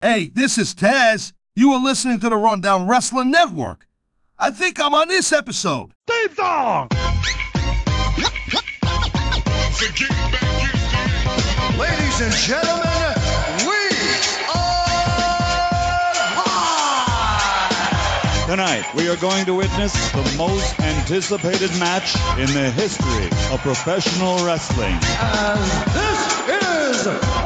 Hey, this is Taz. You are listening to the Rundown Wrestling Network. I think I'm on this episode. Theme song! Ladies and gentlemen, we are live! Tonight, we are going to witness the most anticipated match in the history of professional wrestling. And this is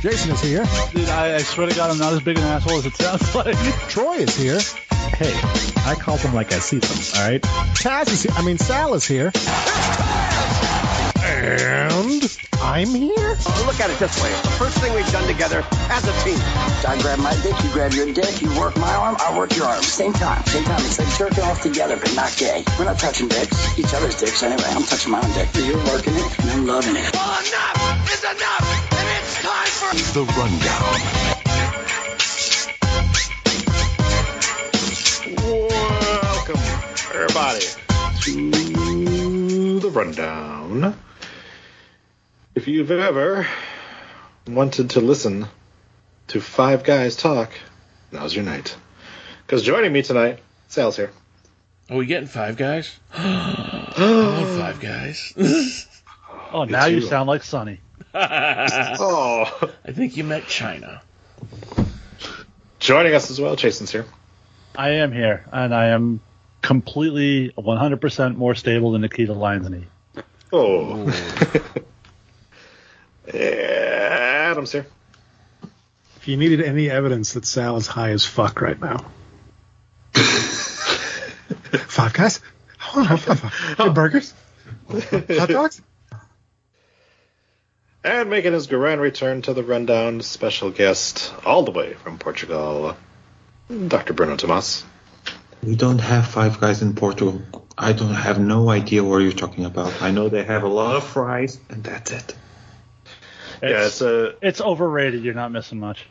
Jason is here. Dude, I, I swear to God, I'm not as big an asshole as it sounds like. Troy is here. Hey, I call them like I see them, all right? Taz is here. I mean, Sal is here. And I'm here. Look at it this way. It's the first thing we've done together as a team. I grab my dick, you grab your dick, you work my arm, I work your arm. Same time, same time. It's like jerking off together, but not gay. We're not touching dicks, each other's dicks anyway. I'm touching my own dick. For you're working it, and I'm loving it. Well, enough is enough, and it's time for The Rundown. Welcome, everybody, to the rundown. If you've ever wanted to listen to five guys talk, now's your night. Because joining me tonight, Sal's here. Are we getting five guys? I want five guys. Oh, now you too. sound like Sonny. Oh, I think you meant China. joining us as well, Jason's here. I am here, and I am completely 100% more stable than Nikita Lyons and he. Oh. Adam's here. If you needed any evidence that Sal is high as fuck right now. five guys? I want to have five. Hey, burgers? Hot dogs? And making his grand return to the rundown, special guest all the way from Portugal, Dr. Bruno Tomas. We don't have five guys in Portugal. I don't have no idea what you're talking about. I know they have a lot of fries, and that's it. Yeah, it's a It's overrated. You're not missing much.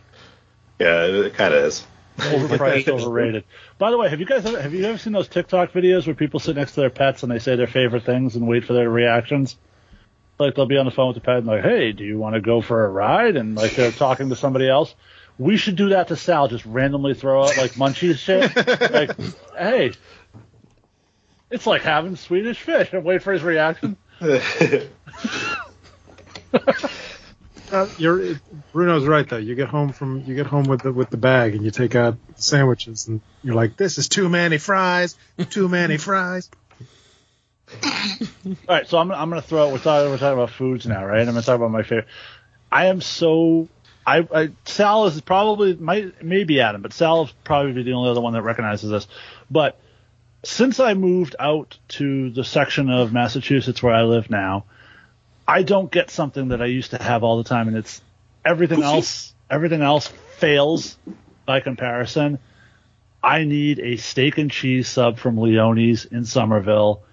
yeah, it kind of is. Overpriced, overrated. By the way, have you guys ever, have you ever seen those TikTok videos where people sit next to their pets and they say their favorite things and wait for their reactions? Like they'll be on the phone with the pet and like, "Hey, do you want to go for a ride?" And like they're talking to somebody else. We should do that to Sal. Just randomly throw out like munchies shit. like, hey, it's like having Swedish fish and wait for his reaction. Uh, you're Bruno's right though. You get home from you get home with the with the bag and you take out sandwiches and you're like, this is too many fries, too many fries. All right, so I'm I'm gonna throw out. We're talking we're talking about foods now, right? I'm gonna talk about my favorite. I am so I, I Sal is probably might maybe Adam, but Sal is probably the only other one that recognizes this. But since I moved out to the section of Massachusetts where I live now, I don't get something that I used to have all the time, and it's everything else. Everything else fails by comparison. I need a steak and cheese sub from Leone's in Somerville.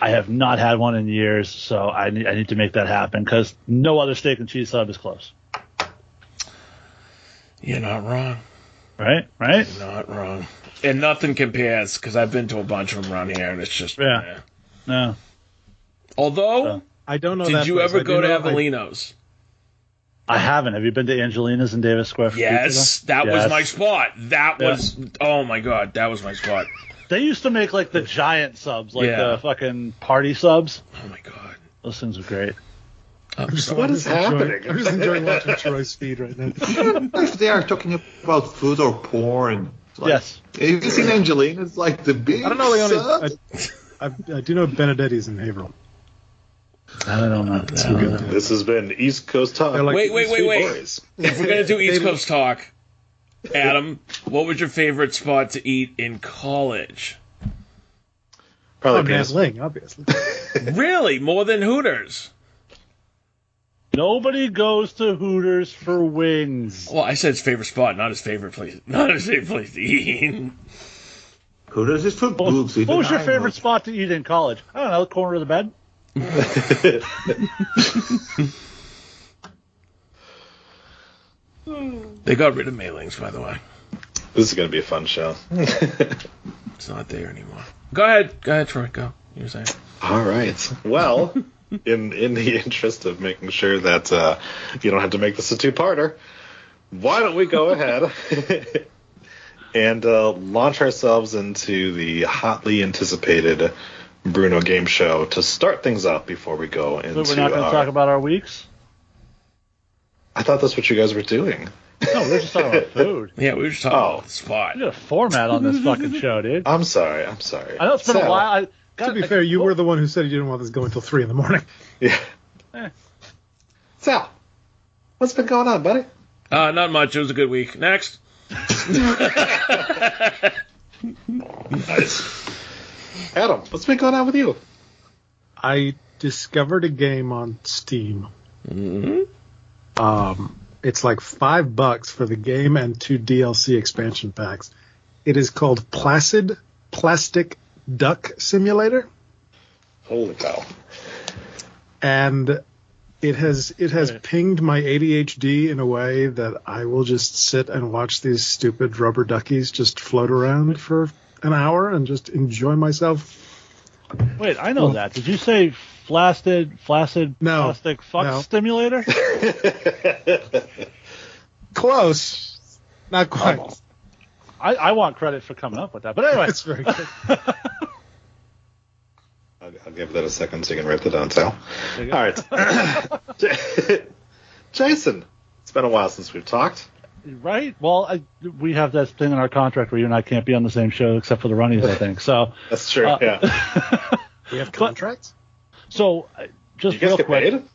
I have not had one in years, so I need I need to make that happen because no other steak and cheese sub is close. You're not wrong. Right, right. You're not wrong. And nothing compares because I've been to a bunch of them around here, and it's just Yeah. eh. No, Although, So, I don't know. did that you place. ever I go to Avellino's? I- I haven't. Have you been to Angelina's in Davis Square? for Yes, pizza? that was my spot. That Yeah. was oh my god, that was my spot. They used to make like the giant subs, like Yeah. the fucking party subs. Oh my god. Those things are great. I'm I'm just- sorry. I'm just enjoying- happening? I'm just enjoying watching Troy's feed right now. if they are talking about food or porn, like, yes. Have you seen Angelina? It's like the big. I don't know. Leone. sub. I, I, I do know Benedetti's in Haverhill. I don't know. This has been East Coast Talk. Like- Wait, wait, wait, Sweet wait. boys. If we're gonna do East Coast talk, Adam, what was your favorite spot to eat in college? Probably Oh, penis. Ling, obviously. really? More than Hooters? Nobody goes to Hooters for wings. Well, I said his favorite spot, not his favorite place. Not his favorite place to eat. Hooters is for boobs. What was your favorite spot to eat in college? I don't know, the corner of the bed. They got rid of mailings, by the way. This is going to be a fun show. It's not there anymore. Go ahead. Go ahead, Troy. Go. You're saying. All right. Well, in in the interest of making sure that uh, you don't have to make this a two-parter, why don't we go ahead and uh, launch ourselves into the hotly anticipated Bruno game show to start things up before we go into. But we're not going to our- talk about our weeks. I thought that's what you guys were doing. No, we're just talking about food. Yeah, we were just talking Oh. about the spot. We got a format on this fucking show, dude. I'm sorry. I'm sorry. I know it's been a while. I, To be I- fair, you were the one who said you didn't want this going until three in the morning. Yeah. Eh. Sal, what's been going on, buddy? Uh, not much. It was a good week. Next. Adam, what's been going on with you? I discovered a game on Steam. Mm-hmm. Um, it's like five bucks for the game and two DLC expansion packs. It is called Placid Plastic Duck Simulator, Holy cow! and it has it has Right. pinged my ADHD in a way that I will just sit and watch these stupid rubber duckies just float around for an hour and just enjoy myself. Wait, I know that. Did you say flaccid, flaccid, No, plastic fuck no. stimulator? Close, not oh. quite. I, I want credit for coming up with that. But anyway, It's very good. I'll, I'll give that a second so you can write that down, Sal. There you All go. right. Jason, it's been a while since we've talked. Right? Well, I, we have that thing in our contract where you and I can't be on the same show except for the runnies, I think. So, That's true. Uh, yeah. We have contracts. so uh, just You guys real get quick,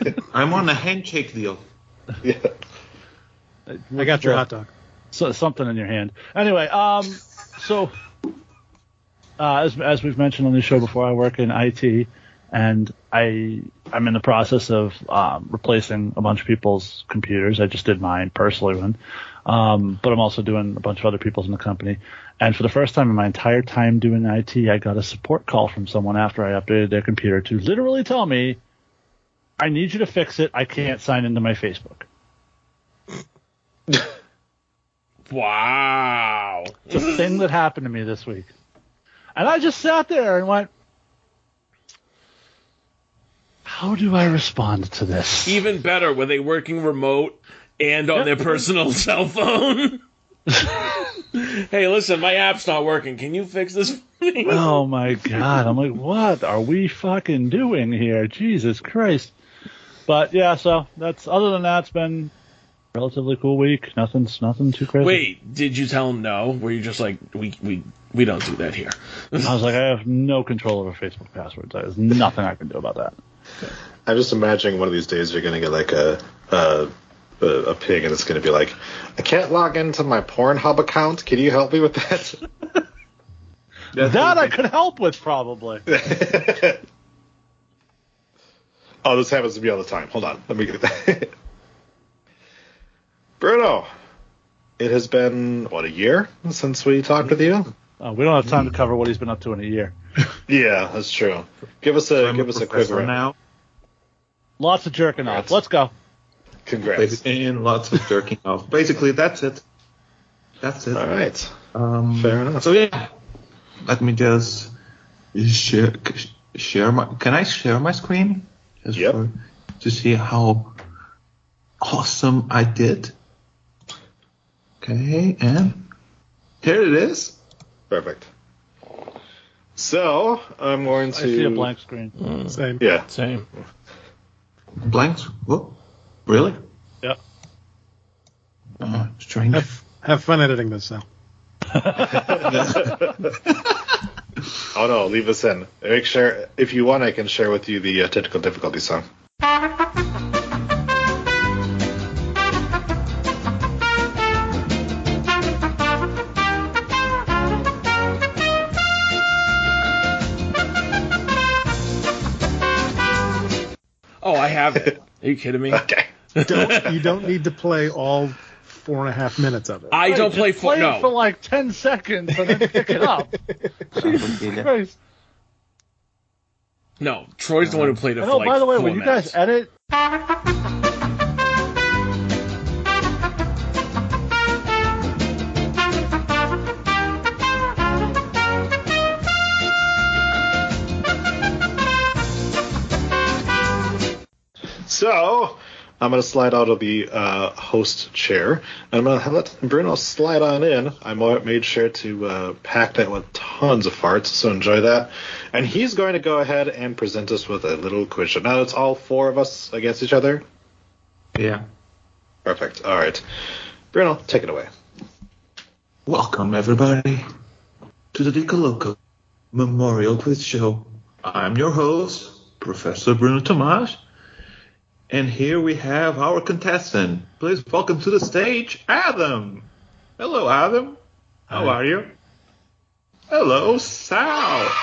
paid? I'm on a handshake deal. yeah. I got your hot dog. so, something in your hand. Anyway, um, so uh, as as we've mentioned on the show before, I work in IT, and I I'm in the process of um, replacing a bunch of people's computers. I just did mine personally one, um, but I'm also doing a bunch of other people's in the company. And for the first time in my entire time doing IT, I got a support call from someone after I updated their computer to literally tell me, "I need you to fix it. I can't sign into my Facebook." Wow. It's a thing that happened to me this week. And I just sat there and went, how do I respond to this? Even better, were they working remote and on their personal cell phone? hey, listen, my app's not working. Can you fix this? Oh my god. I'm like, what are we fucking doing here? Jesus Christ. But yeah, so that's other than that, it's been a relatively cool week. Nothing's nothing too crazy. Wait, did you tell him no? Were you just like, we we we don't do that here? I was like, I have no control over Facebook passwords. There's nothing I can do about that. I'm just imagining one of these days you're going to get like a, a a a ping and it's going to be like, I can't log into my Pornhub account. Can you help me with that? That I could help with probably. oh, this happens to me all the time. Hold on, let me get that. Bruno, it has been what a year since we talked with you. Uh, we don't have time to cover what he's been up to in a year. Yeah, that's true. Give us a I'm give a us a quick professor run. now. Lots of jerking off. Let's go. Congrats. And lots of jerking off. Basically, that's it. That's it. All right. Um, Fair enough. So yeah, let me just share share my. Can I share my screen? Just Yep. for- to see how awesome I did. Okay, and here it is. Perfect. So I'm going to I see a blank screen. Same. Yeah. Same. Blanks. Whoa, really? Yeah. Uh, strange. Have, have fun editing this, Sal. Oh no, leave us in. Make sure if you want, I can share with you the uh, technical difficulty song. Have it. Are you kidding me? Okay. Don't, you don't need to play all four and a half minutes of it. I don't play for play it for like ten seconds and then pick it up. Jesus Christ! No, Troy's the one who played it And oh, like by the way, when you minutes. guys edit, So I'm gonna slide out of the uh, host chair, and I'm gonna let Bruno slide on in. I made sure to uh, pack that with tons of farts, so enjoy that. And he's going to go ahead and present us with a little quiz show. Now it's all four of us against each other. Yeah. Perfect. All right, Bruno, take it away. Welcome, everybody, to the Dicoloco Memorial Quiz Show. I'm your host, Professor Bruno Tomas, and here we have our contestant. Please welcome to the stage, Adam. Hello, Adam. How are you? Hello, Sal.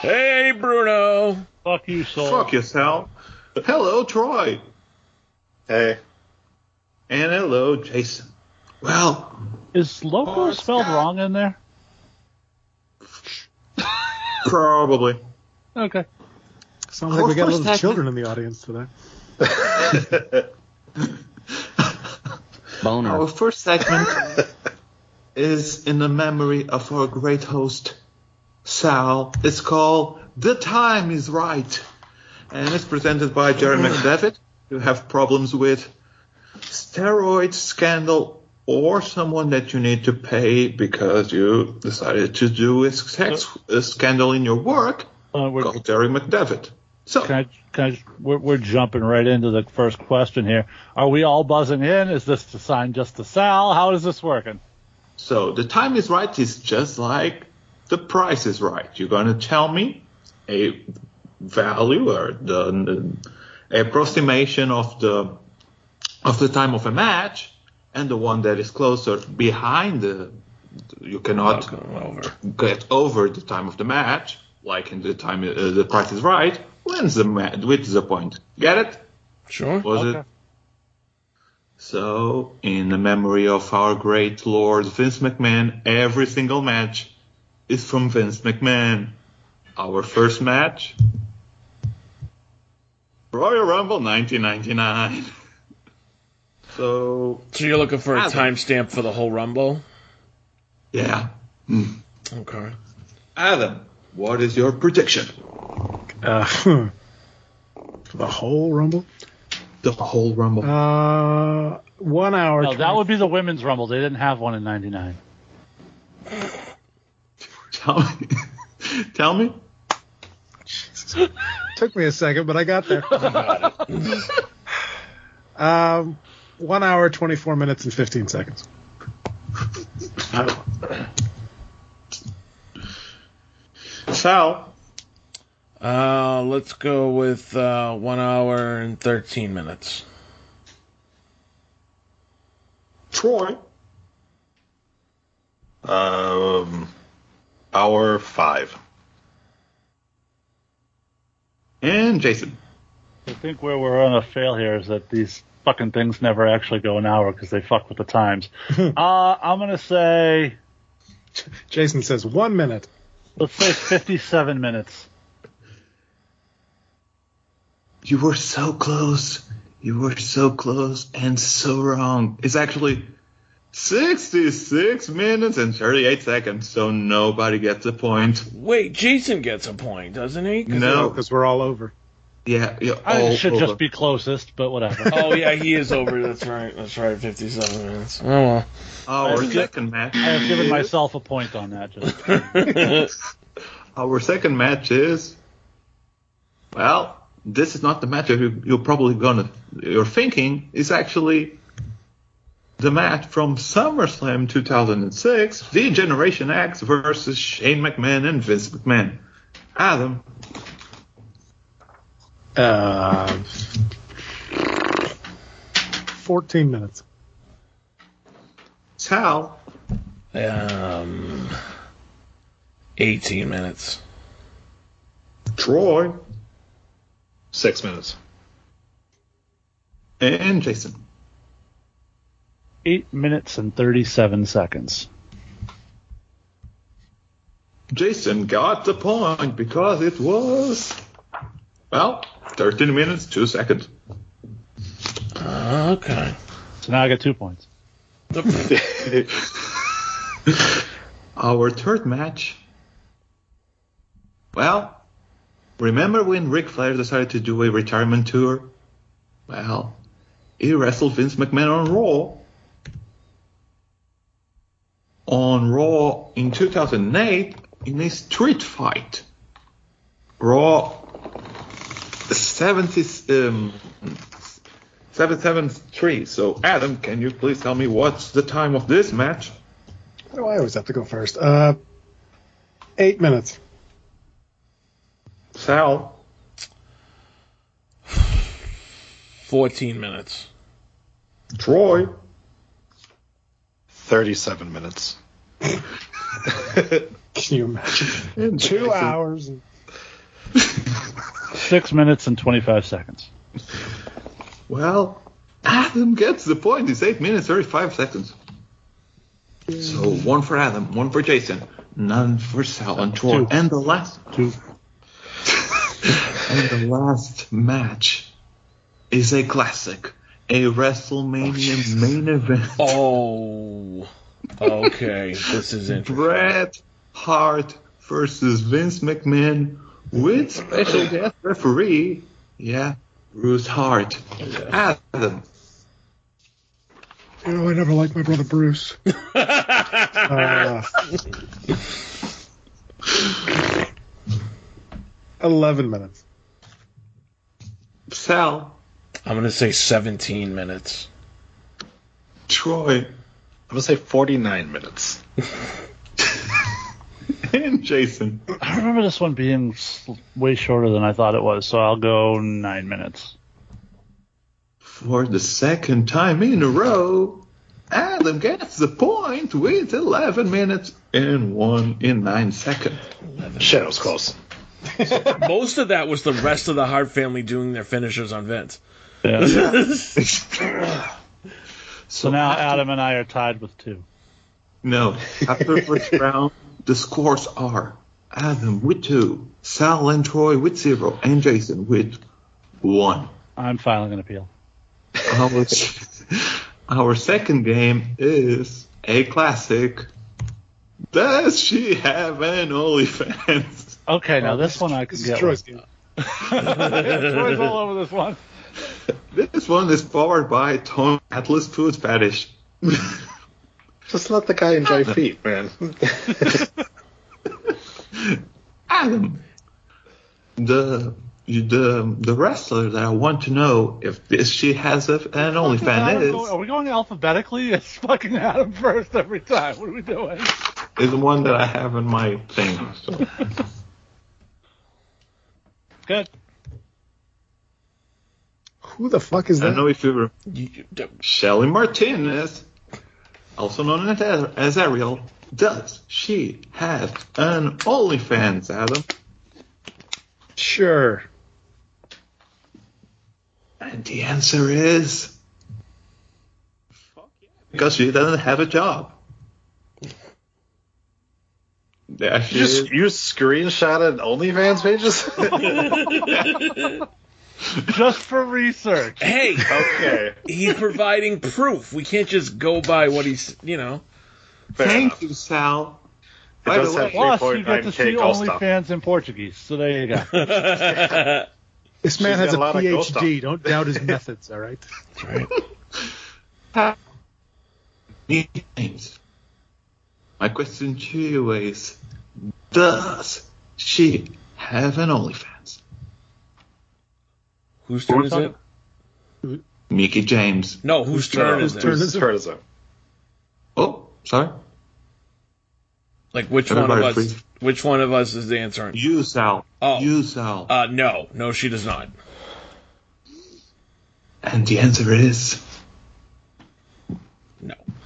Hey, Bruno. fuck you, soul. Fuck you, Sal. Hello, Troy. Hey. And hello, Jason. Well, Is loco spelled wrong in there? probably. Okay. Sounds like we got Our first little segment- children in the audience today. Boner. Our first segment is in the memory of our great host, Sal. It's called The Time is Right. And it's presented by Jerry McDevitt. You have problems with steroid scandal or someone that you need to pay because you decided to do a sex a scandal in your work. Uh, we're, Jerry McDevitt. So, can I, can I, we're, we're jumping right into the first question here. Are we all buzzing in? Is this assigned just to Sal? How is this working? So the time is right is just like the price is right. You're going to tell me a value or the, the approximation of the of the time of a match, and the one that is closer behind the you cannot get over the time of the match, like in the time uh, the price is right, wins the match, wins the point. Get it? Sure. Was Okay. it? So, in the memory of our great Lord Vince McMahon, every single match is from Vince McMahon. Our first match, Royal Rumble 1999. so, So you're looking for a timestamp for the whole Rumble? yeah. Hmm. Okay. Adam, what is your prediction? Uh, for the whole Rumble? The whole Rumble. Uh, one hour. No, that would be the women's rumble. They didn't have one in '99. Tell me. Tell me. Took me a second, but I got there. um, one hour, 24 minutes, and 15 seconds. Sal. Uh, let's go with uh, one hour and 13 minutes. Troy. Um, hour five. And Jason. I think where we're on a fail here is that these fucking things never actually go an hour because they fuck with the times. uh, I'm gonna say, Jason says one minute. let's say 57 minutes. You were so close. You were so close and so wrong. It's actually 66 minutes and 38 seconds, so nobody gets a point. Wait, Jason gets a point, doesn't he? 'Cause No. Because we're all over. Yeah, yeah I should over. just be closest, but whatever. Oh yeah, he is over. That's right. That's right. Fifty-seven minutes. Oh well. Our I- second match. I have given myself a point on that. Just Our second match is. Well, this is not the match you, you're probably gonna. You're thinking. is actually the match from SummerSlam 2006, the Generation X versus Shane McMahon and Vince McMahon. Adam, Uh, 14 minutes. Sal, Um, eighteen minutes. Troy, Six minutes. And Jason. Eight minutes and 37 seconds. Jason got the point because it was, well, 13 minutes, 2 seconds. okay. So now I get two points. Our third match. Well, remember when Ric Flair decided to do a retirement tour? Well, he wrestled Vince McMahon on Raw. On Raw in 2008 in a street fight. Raw 70, um, 773. So, Adam, can you please tell me what's the time of this match? Why do I always have to go first? Uh, eight minutes. Sal. 14 minutes. Troy. 37 minutes. Can you imagine? In Two hours. and- Six minutes and 25 seconds. Well, Adam gets the point. It's 8 minutes, 35 seconds. So, one for Adam, one for Jason, none for Sal and Troy. Two. And the last Two. And the last match is a classic. A WrestleMania main event. Oh. Okay. this is interesting. Bret Hart versus Vince McMahon with special guest referee, yeah, Bruce Hart. Adam. You know, I never liked my brother Bruce. uh, Eleven minutes. Sal. I'm going to say 17 minutes. Troy. I'm gonna say 49 minutes. and Jason. I remember this one being way shorter than I thought it was, so I'll go nine minutes. For the second time in a row, Adam gets the point with 11 minutes and 1 in 9 seconds. Shit, it was close. Most of that was the rest of the Hart family doing their finishers on Vince. So now Adam and I are tied with two. No, after first round, the scores are Adam with 2, Sal and Troy with 0, and Jason with 1. I'm filing an appeal. Our, our second game is a classic. Does she have an OnlyFans? Okay, now oh, this one I can get. Troy's with. game. Troy's all over this one. This one is powered by Tom Atlas Food Fetish. Just let the guy enjoy feet, man. Adam, the the the wrestler that I want to know if this she has a, an OnlyFans Adam, is Are we going alphabetically? It's fucking Adam first every time. What are we doing? Is the one that I have in my thing. So. Good. Who the fuck is that? I don't know if you were Shelly Martinez, also known as, as Ariel. Does she have an OnlyFans, Adam? Sure. And the answer is because she doesn't have a job. Yeah, You just is. you screenshotted OnlyFans pages? Just for research. Hey, okay. he's providing proof. We can't just go by what he's, you know. Fair Thank enough. you, Sal. It By the way, Plus, you get to 3.9K see. OnlyFans in Portuguese. So there you go. This man She's has a a lot of ghost PhD. Don't doubt his methods, all right? James, my question to you is: Does she have an OnlyFans? Whose turn is it? Mickie James. No, whose turn is Whose turn it? Turn is it? Oh, sorry. Like which one of us? please. Which one of us is answering? You, Sal. Oh. You, Sal. Uh, no, no, she does not. and the answer is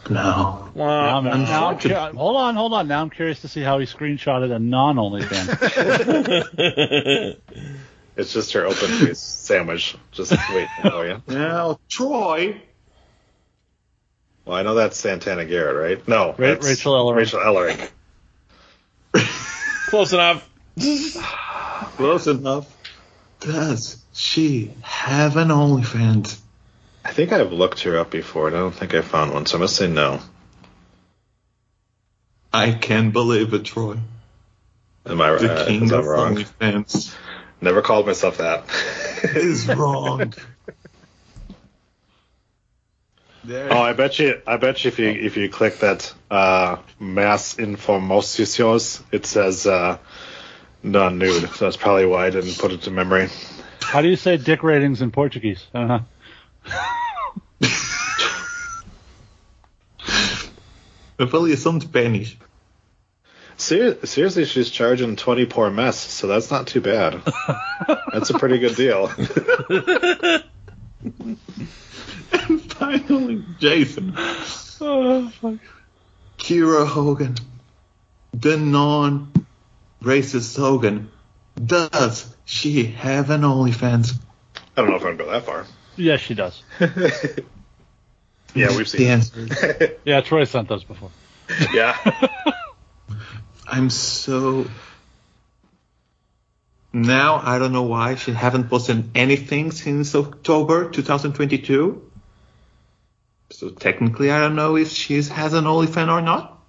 No. no. Now I'm, now I'm cu- hold on, hold on. Now I'm curious to see how he screenshotted a non-OnlyFans. It's just her open face sandwich. Just waiting for you. Now, Troy. Well, I know that's Santana Garrett, right? No, Ra- that's Rachel Ellering. Rachel Ellering. Close enough. Close enough. Does she have an OnlyFans? I think I've looked her up before, and I don't think I found one, so I'm gonna say no. I can't believe it, Troy. Am I The uh, king is of that wrong? OnlyFans Never called myself that. is wrong. There. Oh, I bet you. I bet you if you if you click that uh, mass informaciones, it says uh, non nude. So that's probably why I didn't put it to memory. How do you say dick ratings in Portuguese? Uh-huh. Hopefully, some Spanish. Ser- seriously, she's charging twenty per mess, so that's not too bad. that's a pretty good deal. Finally, Jason. Oh, fuck. Kiera Hogan, the non-racist Hogan. Does she have an OnlyFans? I don't know if I'm gonna go that far. Yes, she does. Yeah, we've The seen. answer. Yeah, Troy sent those before. yeah. I'm so. Now I don't know why she haven't posted anything since October 2022. So technically, I don't know if she has an OnlyFans or not.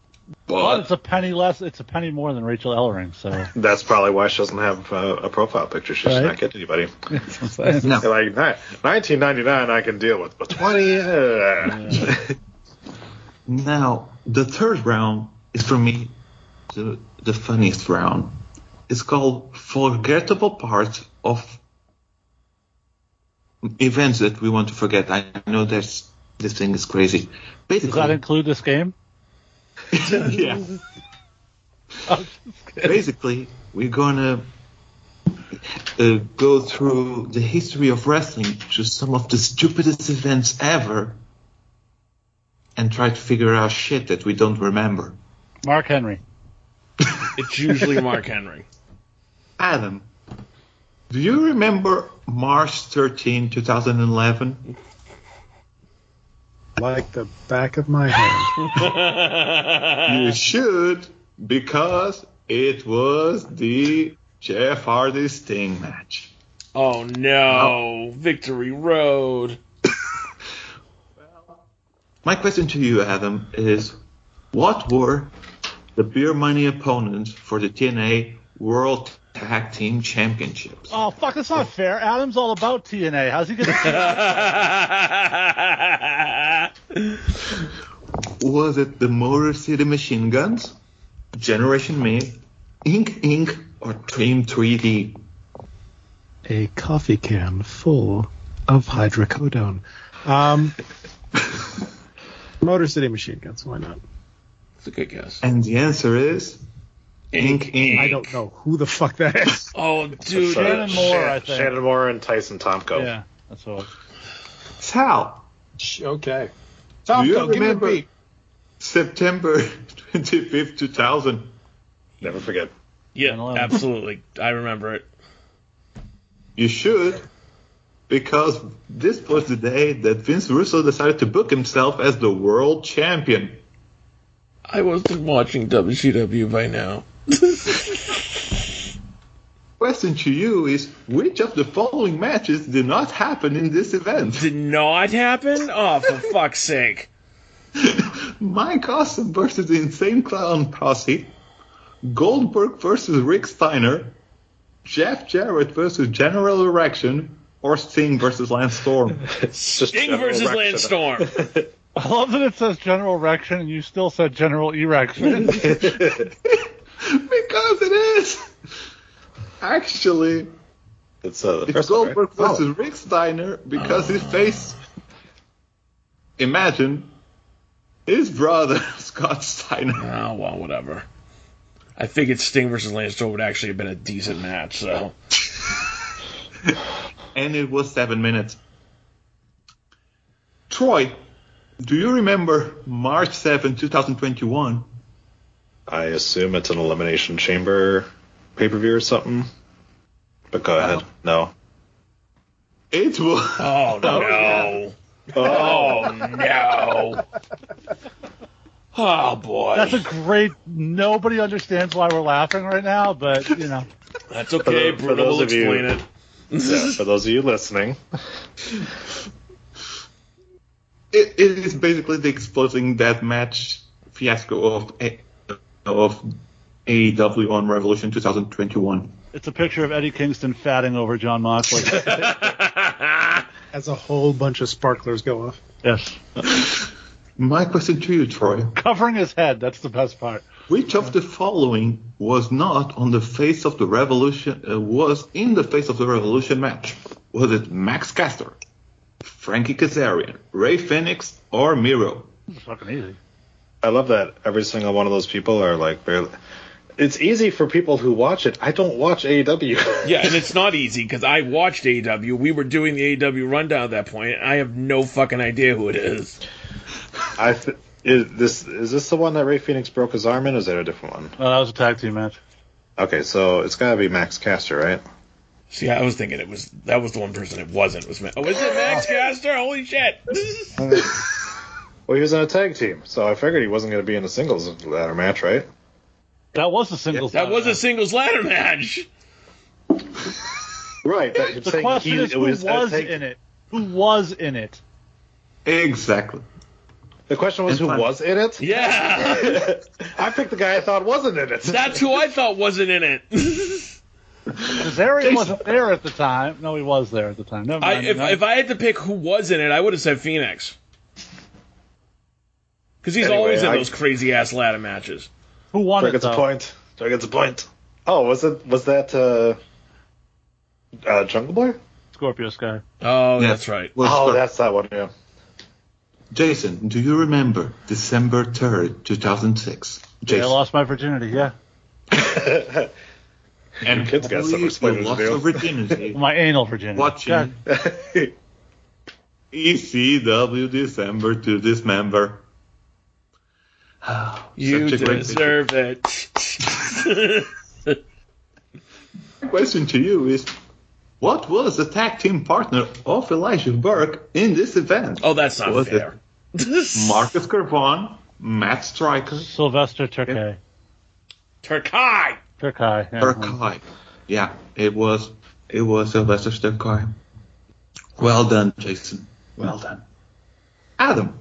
Well, But it's a penny less. It's a penny more than Rachel Ellering. So That's probably why she doesn't have uh, a profile picture. She's Right. not getting anybody. no. Like ni- 1999, I can deal with, but 20. Uh, Now the third round is for me the the funniest round. It's called forgettable parts of events that we want to forget. I know there's this thing is crazy. does that include this game? yeah. Basically, we're gonna uh, go through the history of wrestling to some of the stupidest events ever, and try to figure out shit that we don't remember. Mark Henry. It's usually Mark Henry. Adam, do you remember March 13, 2011? Like the back of my hand. You should, because it was the Jeff Hardy Sting match. Oh no, Victory Road. My question to you, Adam, is what were the beer money opponents for the TNA World Tag Team Championships? Oh fuck! That's not fair. Adam's all about TNA. How's he gonna? Was it the Motor City Machine Guns, Generation Me, Ink Inc., or Team 3D? A coffee can full of hydrocodone. Um, Motor City Machine Guns. Why not? It's a good guess. And the answer is Ink Inc. I don't know who the fuck that is. Oh, dude. Shannon Moore, I think. Shannon Moore and Tyson Tomko. yeah, that's what. Sal, Okay. Tomko, give me a beat. September 25th, 2000? Never forget. Yeah, absolutely. I remember it. You should, because this was the day that Vince Russo decided to book himself as the world champion. I wasn't watching WCW by now. Question to you is which of the following matches did not happen in this event? Did not happen? Oh, for fuck's sake. Mike Awesome versus the Insane Clown Posse, Goldberg versus Rick Steiner, Jeff Jarrett versus General Erection, or Sting versus Lance Storm. Sting versus Lance Storm. I love that it says General Erection and you still said General Erection. Because it is. Actually, It's uh, the it's first one, right? Goldberg versus Rick Steiner because he faced. Imagine his brother Scott Steiner. Oh, well, whatever. I figured Sting versus Lance Storm would actually have been a decent match, so. and it was seven minutes. Troy, do you remember March 7, 2021? I assume it's an Elimination Chamber pay per view or something. But go ahead. No. It was. Oh no. Oh no. Oh boy. That's a great. Nobody understands why we're laughing right now, but you know. That's okay. For, for Bruno those will of you, explain it. yeah, for those of you listening, It, it is basically the exploding death match fiasco of A- of AEW on Revolution 2021. It's a picture of Eddie Kingston fatting over Jon Moxley. As a whole bunch of sparklers go off. yes. My question to you, Troy: Covering his head. That's the best part. Which of the following was not on the face of the Revolution? Uh, was in the face of the Revolution match? Was it Max Caster, Frankie Kazarian, Rey Fenix, or Miro? It's fucking easy. I love that every single one of those people are like barely. It's easy for people who watch it. I don't watch AEW. Yeah, and it's not easy because I watched AEW. We were doing the AEW rundown at that point. I have no fucking idea who it is. I th- is this is this the one that Rey Fenix broke his arm in? Or is that a different one? No, that was a tag team match. Okay, so it's got to be Max Caster, right? See, I was thinking it was that was the one person it wasn't. It was Ma- oh, is it Max oh. Caster? Holy shit! Well, he was in a tag team, so I figured he wasn't going to be in a singles ladder match, right? That was a singles. that ladder was a match. singles ladder match. Right. That, The question he- is who was, was tag- in it. Who was in it? Exactly. The question was And who fun. was in it. Yeah, I picked the guy I thought wasn't in it. that's who I thought wasn't in it. Kazarian wasn't there at the time. No, he was there at the time. Never I, mind. if, if I had to pick who was in it, I would have said Fenix. Because he's Anyway, always in I- those crazy ass ladder matches. who won Troy it gets a though? point. Troy gets a point. Oh, was it? Was that uh, uh, Jungle Boy? Scorpio Sky. Oh, Yeah. that's right. Was oh, for- that's that one. Yeah. Jason, do you remember December 3rd, 2006? Yeah, I lost my virginity. Yeah, and Kids got some you explaining to lost do. virginity my anal virginity. watching ECW December to Dismember. Oh, you Such a great deserve it. My question to you is, what was the tag team partner of Elijah Burke in this event? oh, that's not Was fair. Marcus Cor Von, Matt Striker, Sylvester Terkay. Turkai. Turkay. Yeah. Burkai? Yeah, it was. It was Sylvester Sturkai. Well done, Jason. Well done. Adam,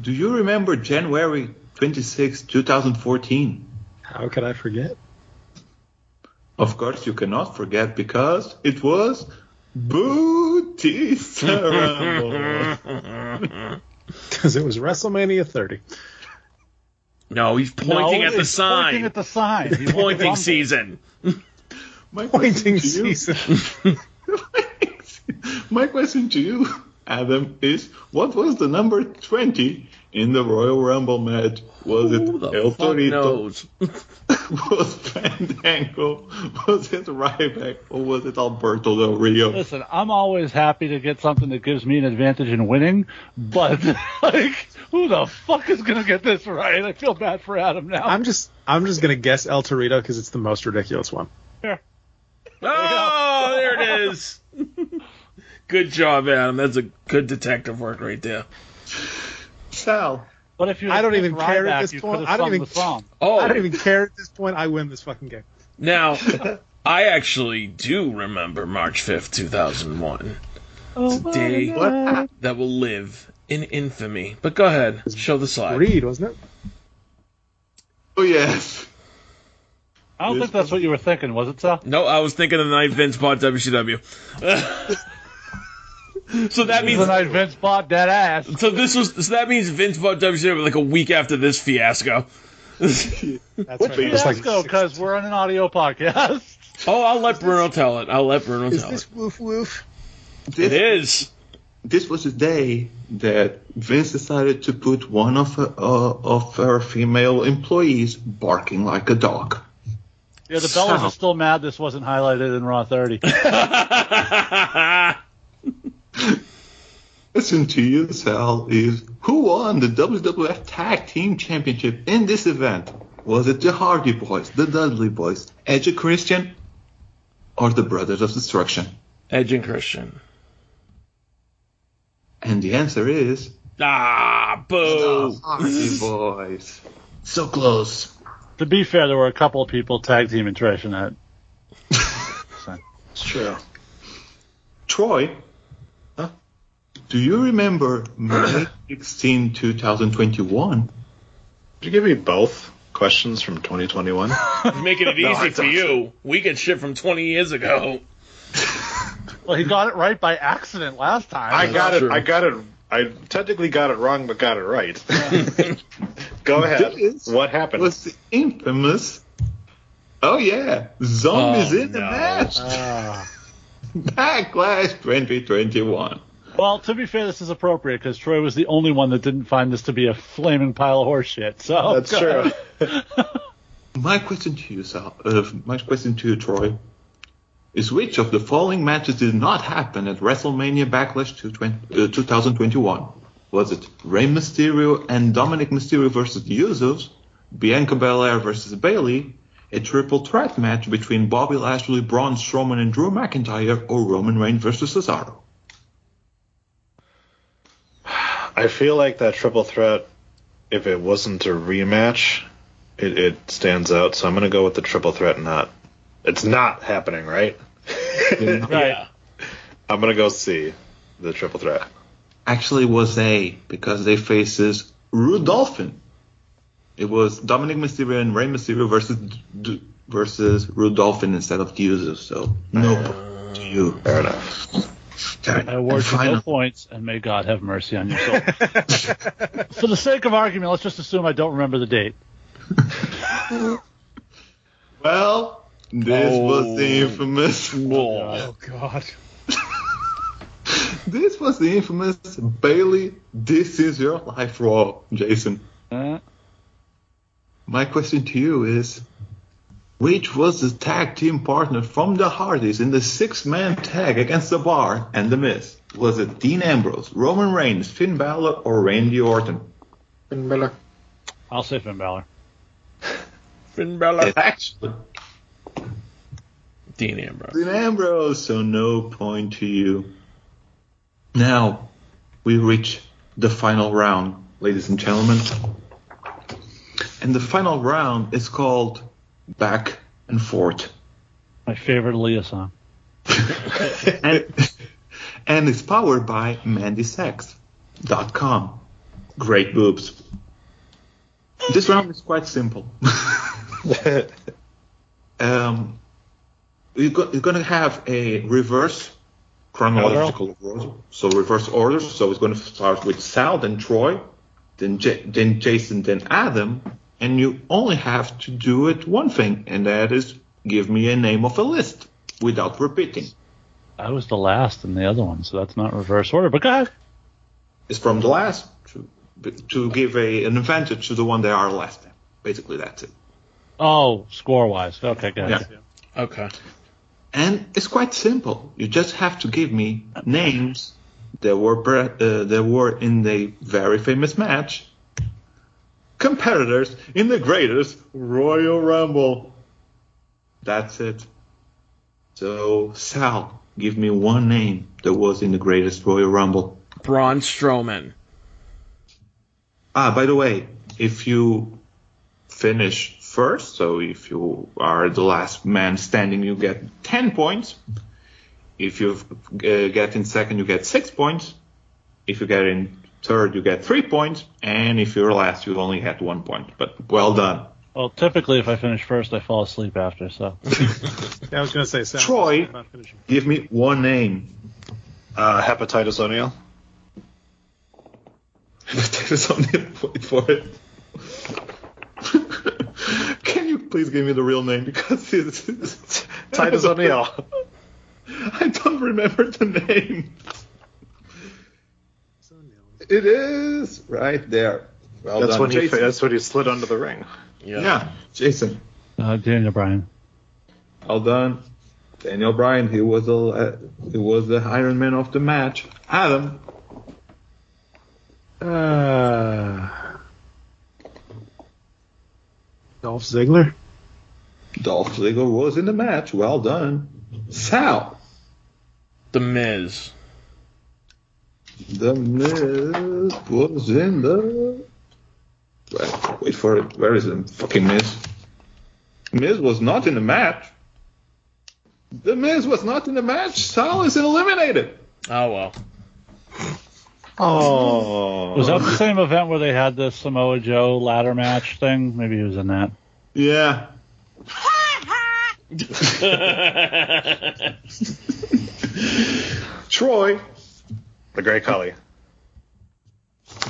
do you remember January 26, 2014? How could I forget? Of course, you cannot forget because it was Booty Rumble. Because it was WrestleMania 30. No, he's pointing No, at the it's sign. Pointing at the sign. He won the Pointing season. My Pointing question to you- season. My question to you, Adam, is what was the number 20 in the Royal Rumble match? Was it Who the El fuck Torito? knows? was it Fandango? Was it Ryback? Or was it Alberto Del Rio? Listen, I'm always happy to get something that gives me an advantage in winning, but like, who the fuck is gonna get this right? I feel bad for Adam now. I'm just I'm just gonna guess El Torito because it's the most ridiculous one. Oh, there it is. good job, Adam. That's a good detective work right there. Sal. But if you, I don't even Ryback, care at this point. I don't even- Oh, I don't oh. even care at this point. I win this fucking game. now I actually do remember March fifth, two thousand one. Oh, It's a day that will live in infamy. But go ahead, show the slide. Reed, wasn't it? Oh, yes. I don't think that's what you were thinking, was it, Sal? No, I was thinking of the night Vince bought WCW. so that The means night Vince bought that ass. so this was so that means Vince bought WCW like a week after this fiasco. That's right. Let's It go, because we're on an audio podcast. Oh, I'll let Bruno tell it. I'll let Bruno Is tell this it. woof woof? It is. This was the day that Vince decided to put one of her, uh, of her female employees barking like a dog. Yeah, the Bellas Sal. are still mad this wasn't highlighted in Raw 30. Listen to you, Sal, is who won the WWF Tag Team Championship in this event? Was it the Hardy Boys, the Dudley Boys, Edge and Christian, or the Brothers of Destruction? Edge and Christian. And the answer is Ah, boo. Hardy Boys. So close. To be fair, there were a couple of people tag team in trash in that. It's true. Troy, Huh? Do you remember May 16, 2021? Did you give me both questions from 2021? Making it No, easy I for don't. you. We get shit from 20 years ago. Well, he got it right by accident last time. I got it. true. I got it. I technically got it wrong, but got it right. Go ahead. This What happened? was the infamous. Oh yeah, zombies Oh, in the no. match. Ah. Backlash 2021. Well, to be fair, this is appropriate because Troy was the only one that didn't find this to be a flaming pile of horseshit. So That's true. My question to you, Sal, uh, my question to you, Troy, is which of the following matches did not happen at WrestleMania Backlash 220 uh, 2021? Was it Rey Mysterio and Dominik Mysterio versus the Usos, Bianca Belair versus Bayley, a triple threat match between Bobby Lashley, Braun Strowman, and Drew McIntyre, or Roman Reigns versus Cesaro? I feel like that triple threat, if it wasn't a rematch, it, it stands out. So I'm gonna go with the triple threat. Not, it's not happening, right? Yeah. I'm gonna go see the triple threat. Actually, was A because they faces Rudolphin. It was Dominik Mysterio and Rey Mysterio versus D- versus Rudolphin instead of the Usos. So no point to you. Fair enough. Okay, I award you no points, and may God have mercy on your soul. For the sake of argument, let's just assume I don't remember the date. Well, this Oh. was the infamous. Oh, God. This was the infamous Bayley. This is your life, Raw, Jason. Uh, My question to you is, which was the tag team partner from the Hardys in the six-man tag against the Bar and the Miz? Was it Dean Ambrose, Roman Reigns, Finn Balor, or Randy Orton? Finn Balor. I'll say Finn Balor. Finn Balor. It actually Dean Ambrose. Dean Ambrose, so no point to you. Now we reach the final round, ladies and gentlemen. And the final round is called Back and Forth. My favorite Aaliyah song. and, and it's powered by MandySex.com. Great boobs. This round is quite simple. um, you're, go- you're going to have a reverse chronological order, so reverse order. So it's going to start with Sal, then Troy, then J- then Jason, then Adam, and you only have to do it one thing, and that is give me a name of a list without repeating. I was the last in the other one, so that's not reverse order. But go ahead. It's from the last to, to give a, an advantage to the one that are last. Basically, that's it. Oh, score wise. Okay, go ahead. Yeah. Okay. And it's quite simple. You just have to give me names that were pre- uh, that were in the very famous match. Competitors in the greatest Royal Rumble. That's it. So Sal, give me one name that was in the greatest Royal Rumble. Braun Strowman. Ah, by the way, if you finish first, so if you are the last man standing, you get 10 points. If you uh, get in second, you get 6 points. If you get in third, you get 3 points. And if you're last, you only get 1 point. But well done. Well, typically, if I finish first, I fall asleep after. So Yeah, I was gonna say Sam. Troy. Give me one name. Uh, hepatitis O'Neill. There's only wait for it. Can you please give me the real name because it's, it's Titus O'Neill. I don't remember the name. It is right there. Well that's done, when he. That's when he slid under the ring. yeah. Jason. uh, Daniel Bryan. Well done. Daniel Bryan. He was the uh, he was the Iron Man of the match. Adam. Uh, Dolph Ziggler. Dolph Ziggler was in the match. Well done. Sal. The Miz. The Miz was in the. Wait, wait for it. Where is the fucking Miz? Miz was not in the match. The Miz was not in the match. Sal is eliminated. Oh well. Oh. Was that the same event where they had the Samoa Joe ladder match thing? Maybe he was in that. Yeah. Troy. The Great Khali.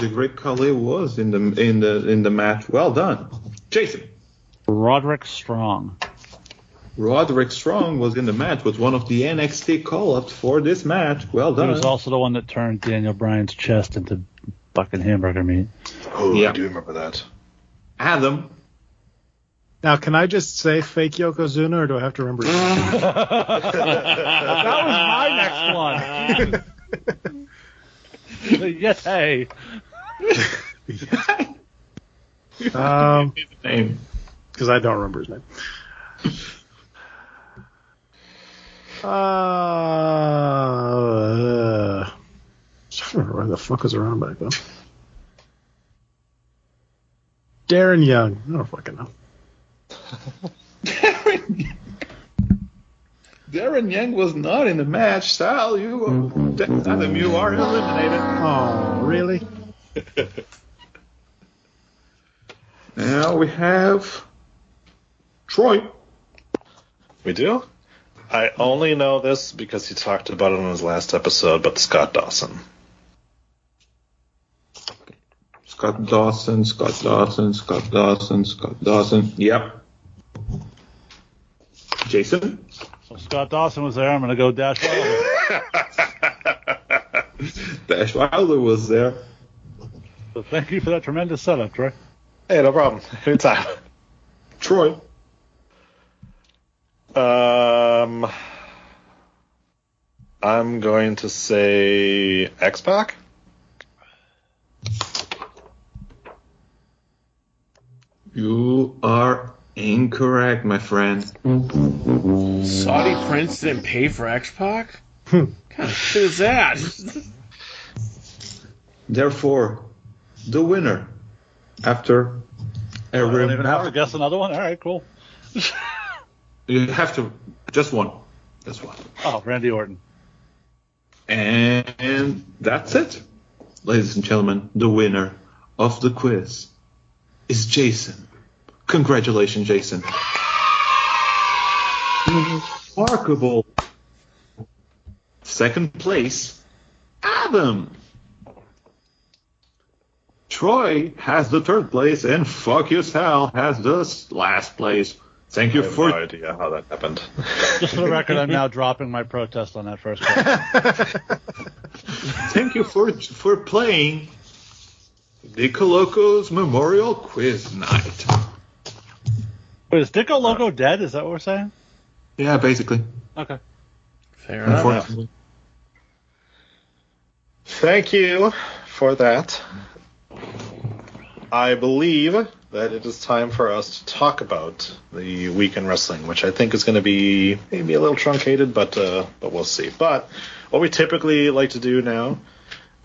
The Great Khali was in the in the in the match. Well done, Jason. Roderick Strong. Roderick Strong was in the match. Was one of the NXT call-ups for this match. Well done. He was also the one that turned Daniel Bryan's chest into fucking hamburger meat. Oh, Yeah. I do remember that. Adam. Now, can I just say fake Yokozuna, or do I have to remember? that was my next one. yes, hey. um, name. because I don't remember his name. Uh, I don't remember where the fuck was around back then. Darren Young. I don't fucking know. Darren. Darren Young was not in the match. Sal, you, uh, Adam, you are eliminated. Oh, really? Now we have Troy. We do? I only know this because he talked about it on his last episode, but Scott Dawson. Scott Dawson, Scott Dawson, Scott Dawson, Scott Dawson. Yep. Jason? So Scott Dawson was there. I'm going to go Dash Wilder. Dash Wilder was there. So thank you for that tremendous setup, Troy. Hey, no problem. Anytime. Troy. Um, I'm going to say X Pac. You are incorrect, my friend. Saudi Prince didn't pay for X Pac? what kind of shit is that? Therefore, the winner after I don't every even have to guess another one. All right, cool. you have to just one. Just one. Oh, Randy Orton. And that's it. Ladies and gentlemen, the winner of the quiz is Jason. Congratulations, Jason. Remarkable. Second place, Adam. Troy has the third place, and Fuck You Sal has the last place. Thank you I have for no idea how that happened. Just for the record, I'm now dropping my protest on that first question. Thank you for for playing the Loco's Memorial Quiz Night. Wait, is Dicko Loco dead? Is that what we're saying? Yeah, basically. Okay. Fair enough. Thank you for that. I believe that it is time for us to talk about the week in wrestling, which I think is going to be maybe a little truncated, but uh, but we'll see. But what we typically like to do now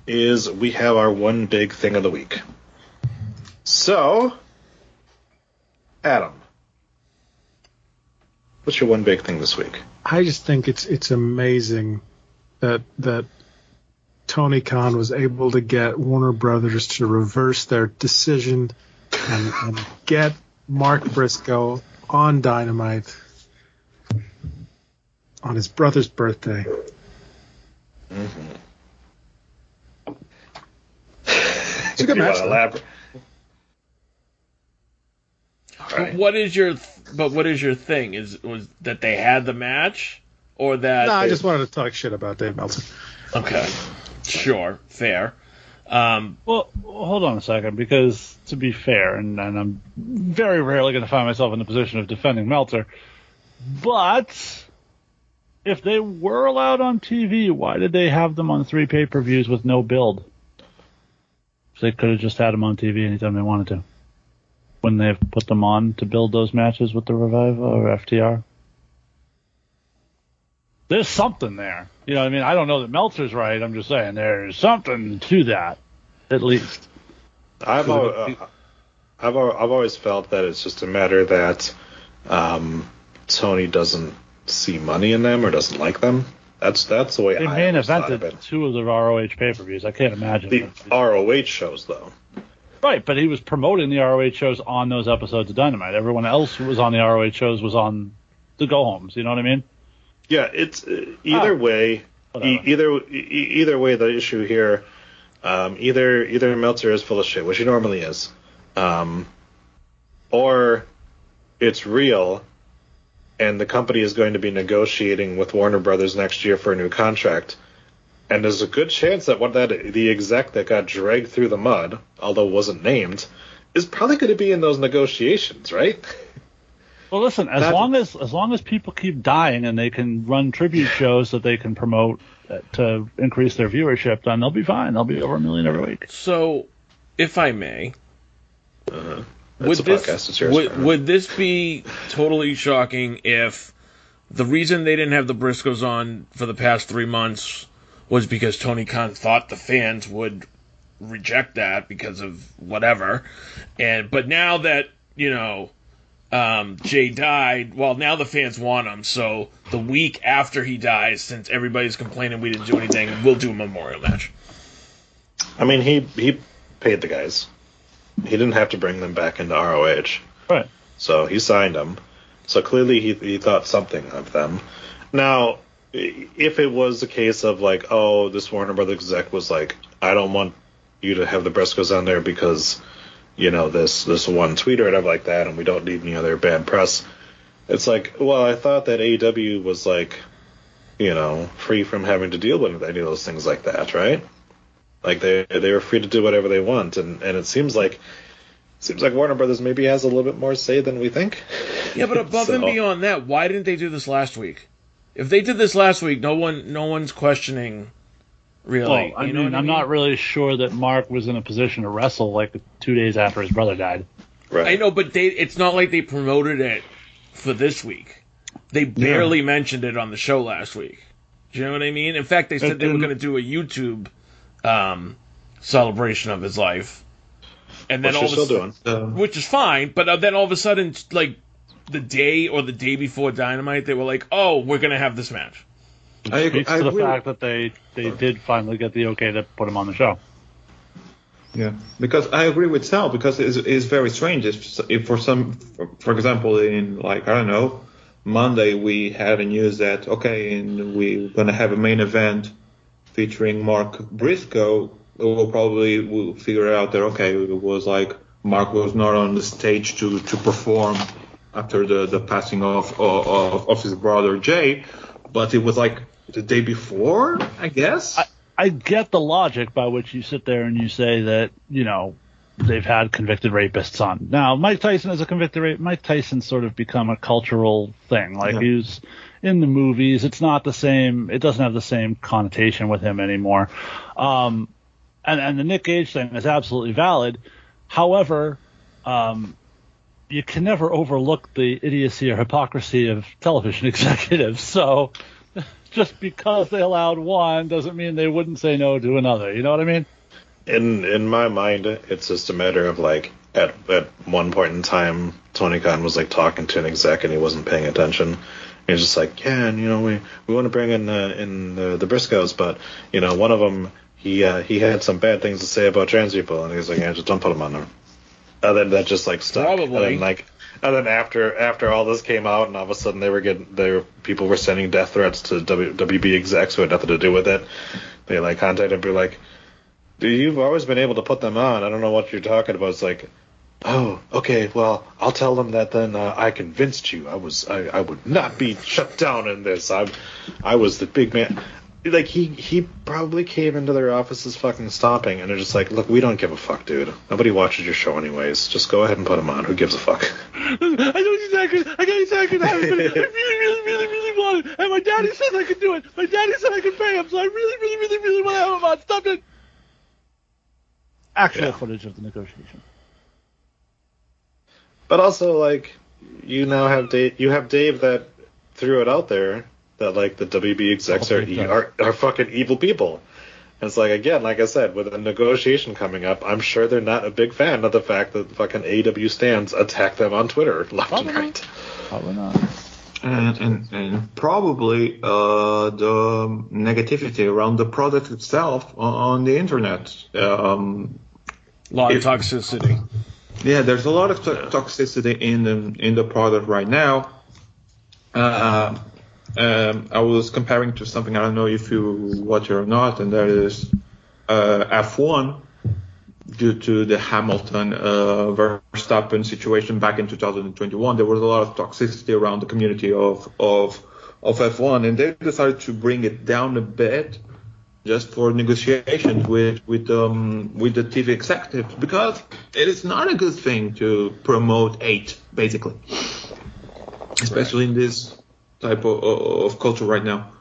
is we have our one big thing of the week. So, Adam, what's your one big thing this week? I just think it's it's amazing that that Tony Khan was able to get Warner Brothers to reverse their decision and, and get Mark Briscoe on Dynamite on his brother's birthday. Mm-hmm. It's a good match, though. Elaborate. But what is your but what is your thing? Is was that they had the match or that No, I just wanted to talk shit about Dave Meltzer. Okay. Sure, fair. Um, Well, hold on a second, because to be fair, and, and I'm very rarely going to find myself in the position of defending Meltzer, but if they were allowed on TV, why did they have them on three pay per views with no build? So they could have just had them on TV anytime they wanted to. When they've put them on to build those matches with the Revival or FTR. there's something there. You know, what I mean, I don't know that Meltzer's right. I'm just saying there's something to that, at least. I've al- uh, I've I've always felt that it's just a matter that um, Tony doesn't see money in them or doesn't like them. That's that's the way They I main always thought of evented two of the ROH pay per views. I can't imagine. The ROH shows though. Right, but he was promoting the ROH shows on those episodes of Dynamite. Everyone else who was on the ROH shows was on the go homes. You know what I mean? Yeah, it's uh, either way. E- either e- either way, the issue here, um, either either Meltzer is full of shit, which he normally is, um, or it's real, and the company is going to be negotiating with Warner Brothers next year for a new contract. And there's a good chance that one that the exec that got dragged through the mud, although wasn't named, is probably going to be in those negotiations, right? Well, listen, as That- long as as long as people keep dying and they can run tribute shows that they can promote uh, to increase their viewership, then they'll be fine. They'll be over a million every week. So, if I may, Uh-huh. would this podcast, it's yours, would, would this be totally shocking if the reason they didn't have the Briscoes on for the past three months was because Tony Khan thought the fans would reject that because of whatever, and but now that you know um, Jay died, well now the fans want him, so the week after he dies, since everybody's complaining we didn't do anything, we'll do a memorial match. I mean, he he paid the guys. He didn't have to bring them back into ROH. Right. So he signed them. So clearly he he thought something of them. Now, i- if it was a case of like, oh, this Warner Brothers exec was like, I don't want you to have the Briscoes on there because, you know, this this one tweet or whatever like that, and we don't need any other bad press. It's like, well, I thought that AEW was like, you know, free from having to deal with any of those things like that, right? Like they they were free to do whatever they want, and and it seems like seems like Warner Brothers maybe has a little bit more say than we think. Yeah, but above and beyond that, why didn't they do this last week? If they did this last week, no one, no one's questioning. Really, Well, I you mean, know what I I'm mean? not really sure that Mark was in a position to wrestle like two days after his brother died. Right. I know, but they, it's not like they promoted it for this week. They barely mentioned it on the show last week. Do you know what I mean? In fact, they said It they were going to do a YouTube um, celebration of his life, and then Which all of a sudden, doing. which is fine. But uh, then all of a sudden, like the day or the day before Dynamite, they were like, "Oh, we're going to have this match." I, agree- Speaks I to the agree. fact that they they did finally get the okay to put him on the show. Yeah, because I agree with Sal because it's, it's very strange. If, if for some, for, for example, in like I don't know, Monday we had a news that okay, and we're gonna have a main event featuring Mark Briscoe. We'll probably will figure out that okay, it was like Mark was not on the stage to to perform after the the passing of of, of his brother Jay, but it was like the day before, I guess. I, I get the logic by which you sit there and you say that you know they've had convicted rapists on. Now Mike Tyson is a convicted rape. Mike Tyson's sort of become a cultural thing. Like Yeah. he's in the movies. It's not the same. It doesn't have the same connotation with him anymore. Um, and and the Nick Gage thing is absolutely valid. However, um, you can never overlook the idiocy or hypocrisy of television executives. So just because they allowed one doesn't mean they wouldn't say no to another. You know what I mean? In in my mind, it's just a matter of like at at one point in time, Tony Khan was like talking to an exec and he wasn't paying attention. He was just like, yeah, and you know, we we want to bring in uh, in the, the Briscoes, but you know, one of them he uh, he had some bad things to say about trans people, and he's like, yeah, just don't put him on there. And then that just like stuck. Probably. And then, like, and then after after all this came out, and all of a sudden they were getting they were, people were sending death threats to w, WB execs who had nothing to do with it. They like contacted and be like, "Dude, you've always been able to put them on. I don't know what you're talking about." It's like, oh, okay, well, I'll tell them that then uh, I convinced you. I was I, I would not be shut down in this. I I was the big man. Like he he probably came into their offices fucking stomping, and they're just like, look, we don't give a fuck, dude. Nobody watches your show anyways. Just go ahead and put him on. Who gives a fuck? I know exactly. I know exactly what happened. I really, really, really, really want it. And my daddy says I can do it. My daddy said I can pay him, so I really, really, really, really want to have him on. Stop it. Actual footage of the negotiation. But also, like, you now have Dave. You have Dave that threw it out there, that like the WB execs are, e- are are fucking evil people. And it's like again, like I said, with a negotiation coming up, I'm sure they're not a big fan of the fact that fucking AEW stands attack them on Twitter left and right. Probably not. and and, and probably uh, the negativity around the product itself on, on the internet. Um, A lot If- of toxicity. yeah, there's a lot of to- toxicity in the in the product right now. Uh, um, I was comparing to something I don't know if you watch it or not, and that is uh, F1 due to the Hamilton uh, Verstappen situation back in 2021. There was a lot of toxicity around the community of of of F1, and they decided to bring it down a bit just for negotiations with with um with the TV executives because it is not a good thing to promote hate basically, especially in this type of, of culture right now.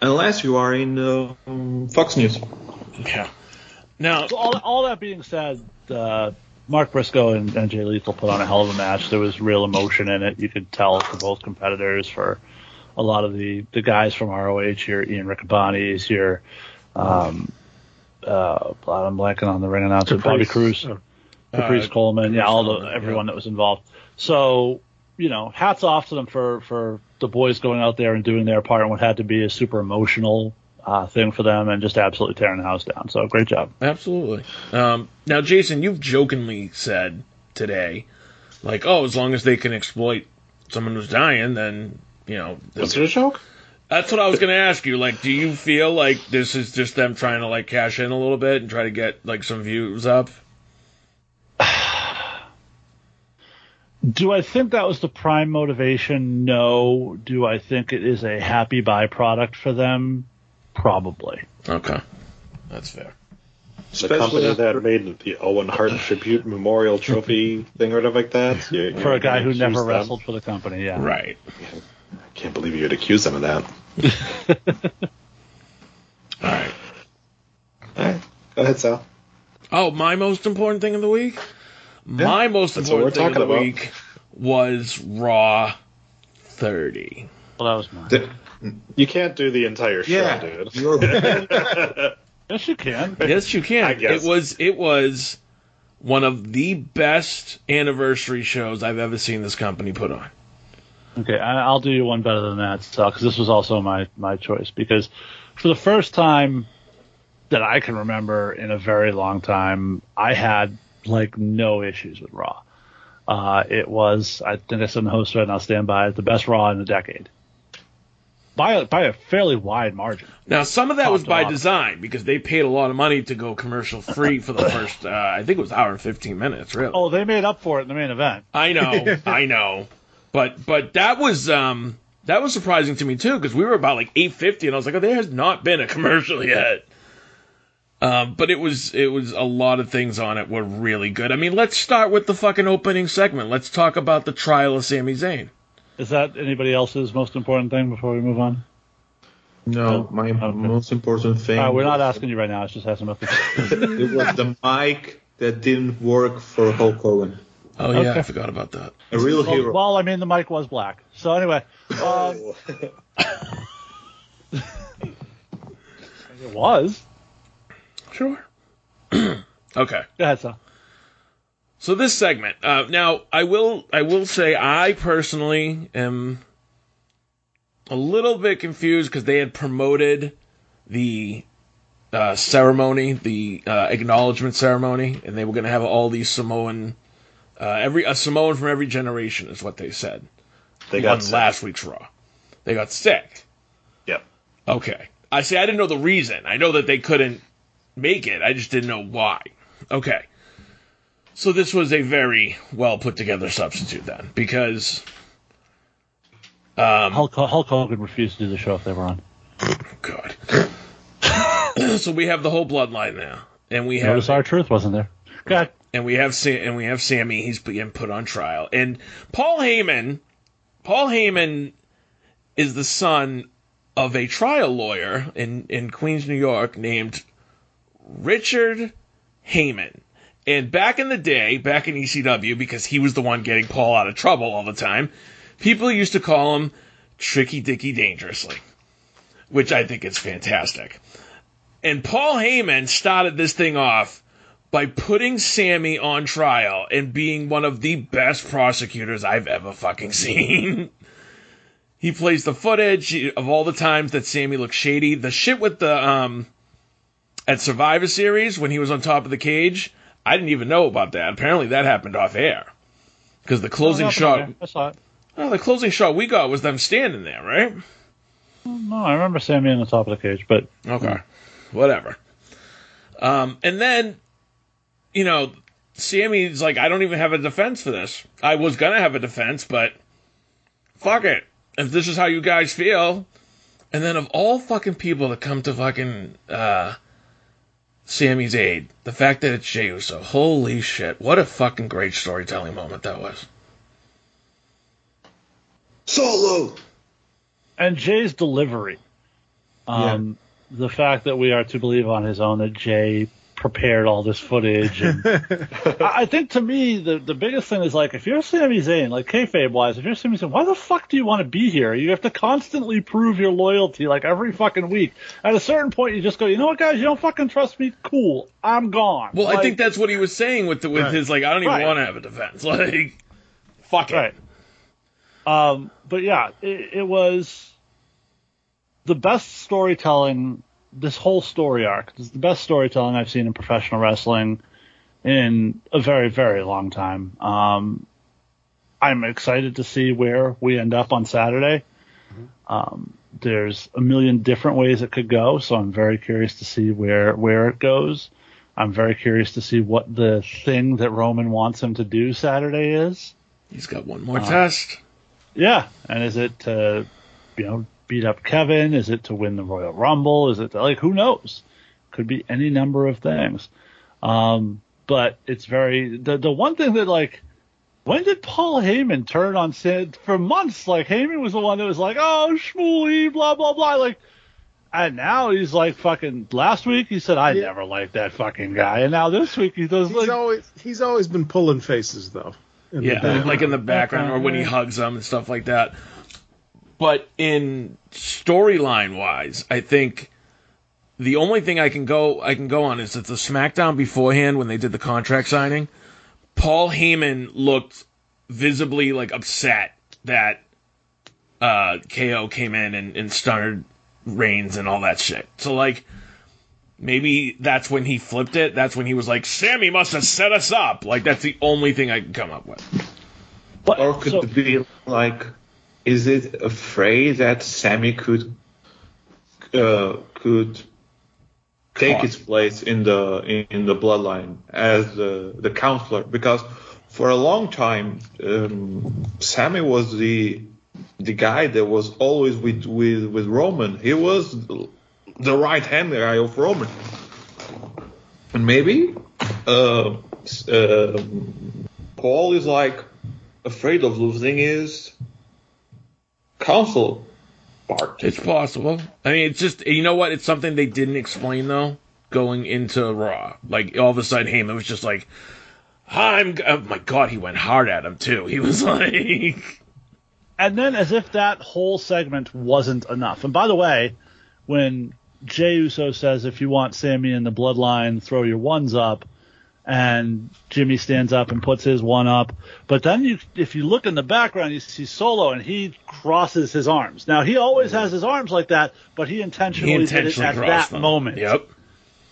Unless you are in um, Fox News. Yeah. Now, So all, all that being said, uh, Mark Briscoe and, and Jay Lethal put on a hell of a match. There was real emotion in it. You could tell for both competitors. For a lot of the, the guys from ROH here, Ian Riccaboni is here. Um, uh, I'm blanking on the ring announcer, Bobby Cruise, Oh. Caprice Uh, Coleman, yeah, all the Coleman, everyone that was involved. So you know, hats off to them for for the boys going out there and doing their part in what had to be a super emotional uh, thing for them and just absolutely tearing the house down. So great job. Absolutely. Um, now, Jason, you've jokingly said today, like, oh, as long as they can exploit someone who's dying, then you know. Was it a joke? That's what I was going to ask you. Like, do you feel like this is just them trying to like cash in a little bit and try to get like some views up? Do I think that was the prime motivation? No. Do I think it is a happy byproduct for them? Probably. Okay, that's fair. The company that made the Owen Hart tribute memorial trophy thing or whatever like that. You- For a guy gonna who accuse never them? wrestled for the company, yeah. Right. I can't believe you'd accuse them of that. All right. All right, go ahead, Sal. Oh, my most important thing of the week? My most important thing we're of the about. week was Raw 30. Well, that was mine. You can't do the entire show, Yeah, dude. Yes, you can. Yes, you can. I guess. It was it was one of the best anniversary shows I've ever seen this company put on. Okay, I- I'll do you one better than that, because this was also my my choice. Because for the first time that I can remember in a very long time, I had like no issues with Raw. Uh, it was, I think I said in the host right now, stand by it, the best Raw in a decade. By a, by a fairly wide margin. Now, some of that Top was by design because they paid a lot of money to go commercial free for the first, uh, I think it was hour and 15 minutes, really. Oh, they made up for it in the main event. I know, I know, but but that was um that was surprising to me too because we were about like eight fifty and I was like, oh, there has not been a commercial yet. Um, but it was it was a lot of things on it were really good. I mean, let's start with the fucking opening segment. Let's talk about the trial of Sami Zayn. Is that anybody else's most important thing before we move on? no, my most important thing. Uh, we're not asking you right now. It's just asking about the. it was the mic that didn't work for Hulk Hogan. Oh yeah, Okay. I forgot about that. A real well, hero. well, I mean, the mic was black. So anyway, um, it was. Sure. okay. Go ahead, Sal. So this segment. Uh, now, I will I will say I personally am a little bit confused because they had promoted the uh, ceremony, the uh, acknowledgement ceremony, and they were going to have all these Samoan, uh, every a Samoan from every generation is what they said. They got on sick. last week's Raw. They got sick. Yep. Okay. I see. I didn't know the reason. I know that they couldn't make it. I just didn't know why. Okay. So this was a very well put together substitute then, because um, Hulk, Hulk Hogan refused to do the show if they were on. God. so we have the whole bloodline now, and we have Notice our truth wasn't there. Go ahead. and we have Sam, and we have Sami. He's being put on trial, and Paul Heyman. Paul Heyman is the son of a trial lawyer in in Queens, New York, named Richard Heyman. And back in the day, back in ECW, because he was the one getting Paul out of trouble all the time, people used to call him Tricky Dicky Dangerously, which I think is fantastic. And Paul Heyman started this thing off by putting Sami on trial and being one of the best prosecutors I've ever fucking seen. he plays the footage of all the times that Sami looks shady. The shit with the um at Survivor Series when he was on top of the cage, I didn't even know about that. Apparently that happened off air. Because the closing shot I saw it. Oh, the closing shot we got was them standing there, right? No, I remember Sami on the top of the cage, but Okay. Whatever. Um, and then, you know, Sami's like, I don't even have a defense for this. I was gonna have a defense, but fuck it. If this is how you guys feel. And then of all fucking people that come to fucking uh Sami's aid, the fact that it's Jey Uso, holy shit, what a fucking great storytelling moment that was. Solo. and Jey's delivery. Um, The fact that we are to believe on his own that Jey prepared all this footage. And I I think to me, the, the biggest thing is like, if you're Sami Zayn, like kayfabe wise, if you're Sami Zayn, why the fuck do you want to be here? You have to constantly prove your loyalty like every fucking week. At a certain point, you just go, you know what, guys, you don't fucking trust me? Cool. I'm gone. Well, I think that's what he was saying with the, with Right. his like, I don't even Right. want to have a defense. Like, fuck it. Right. Um, but yeah, it, it was the best storytelling. This whole story arc is the best storytelling I've seen in professional wrestling in a very, very long time. Um, I'm excited to see where we end up on Saturday. Um, there's a million different ways it could go, so I'm very curious to see where where it goes. I'm very curious to see what the thing that Roman wants him to do Saturday is. He's got one more Uh, test. Yeah, and is it to, you know, beat up Kevin? Is it to win the Royal Rumble? Is it to, like who knows? Could be any number of things. Um, but it's very the the one thing that like when did Paul Heyman turn on Sid for months? Like Heyman was the one that was like, oh Shmooly, blah blah blah, like. And now he's like fucking. Last week he said I never liked that fucking guy, and now this week he does He's like always he's always been pulling faces though. Yeah, like in the background or when he hugs them and stuff like that. But in storyline wise, I think the only thing I can go I can go on is that the SmackDown beforehand when they did the contract signing, Paul Heyman looked visibly like upset that uh, KO came in and, and started Reigns and all that shit. So like maybe that's when he flipped it. That's when he was like, Sami must have set us up. Like that's the only thing I can come up with. or could it be like, is it afraid that Sami could uh, could take Caught. his place in the in, in the bloodline as the the counselor? Because for a long time, um, Sami was the the guy that was always with with with Roman. He was the right hand guy of Roman, and maybe uh, uh, Paul is like afraid of losing his counsel part. It's possible. I mean, it's just you know what? It's something they didn't explain though. Going into Raw, like all of a sudden, Heyman was just like, "I'm." Oh my God, he went hard at him too. He was like, and then as if that whole segment wasn't enough. And by the way, when Jey Uso says if you want Sami in the bloodline, throw your ones up, and Jimmy stands up and puts his one up. But then you if you look in the background, you see Solo and he crosses his arms. Now he always has his arms like that, but he intentionally, he intentionally did it at that them. moment. Yep.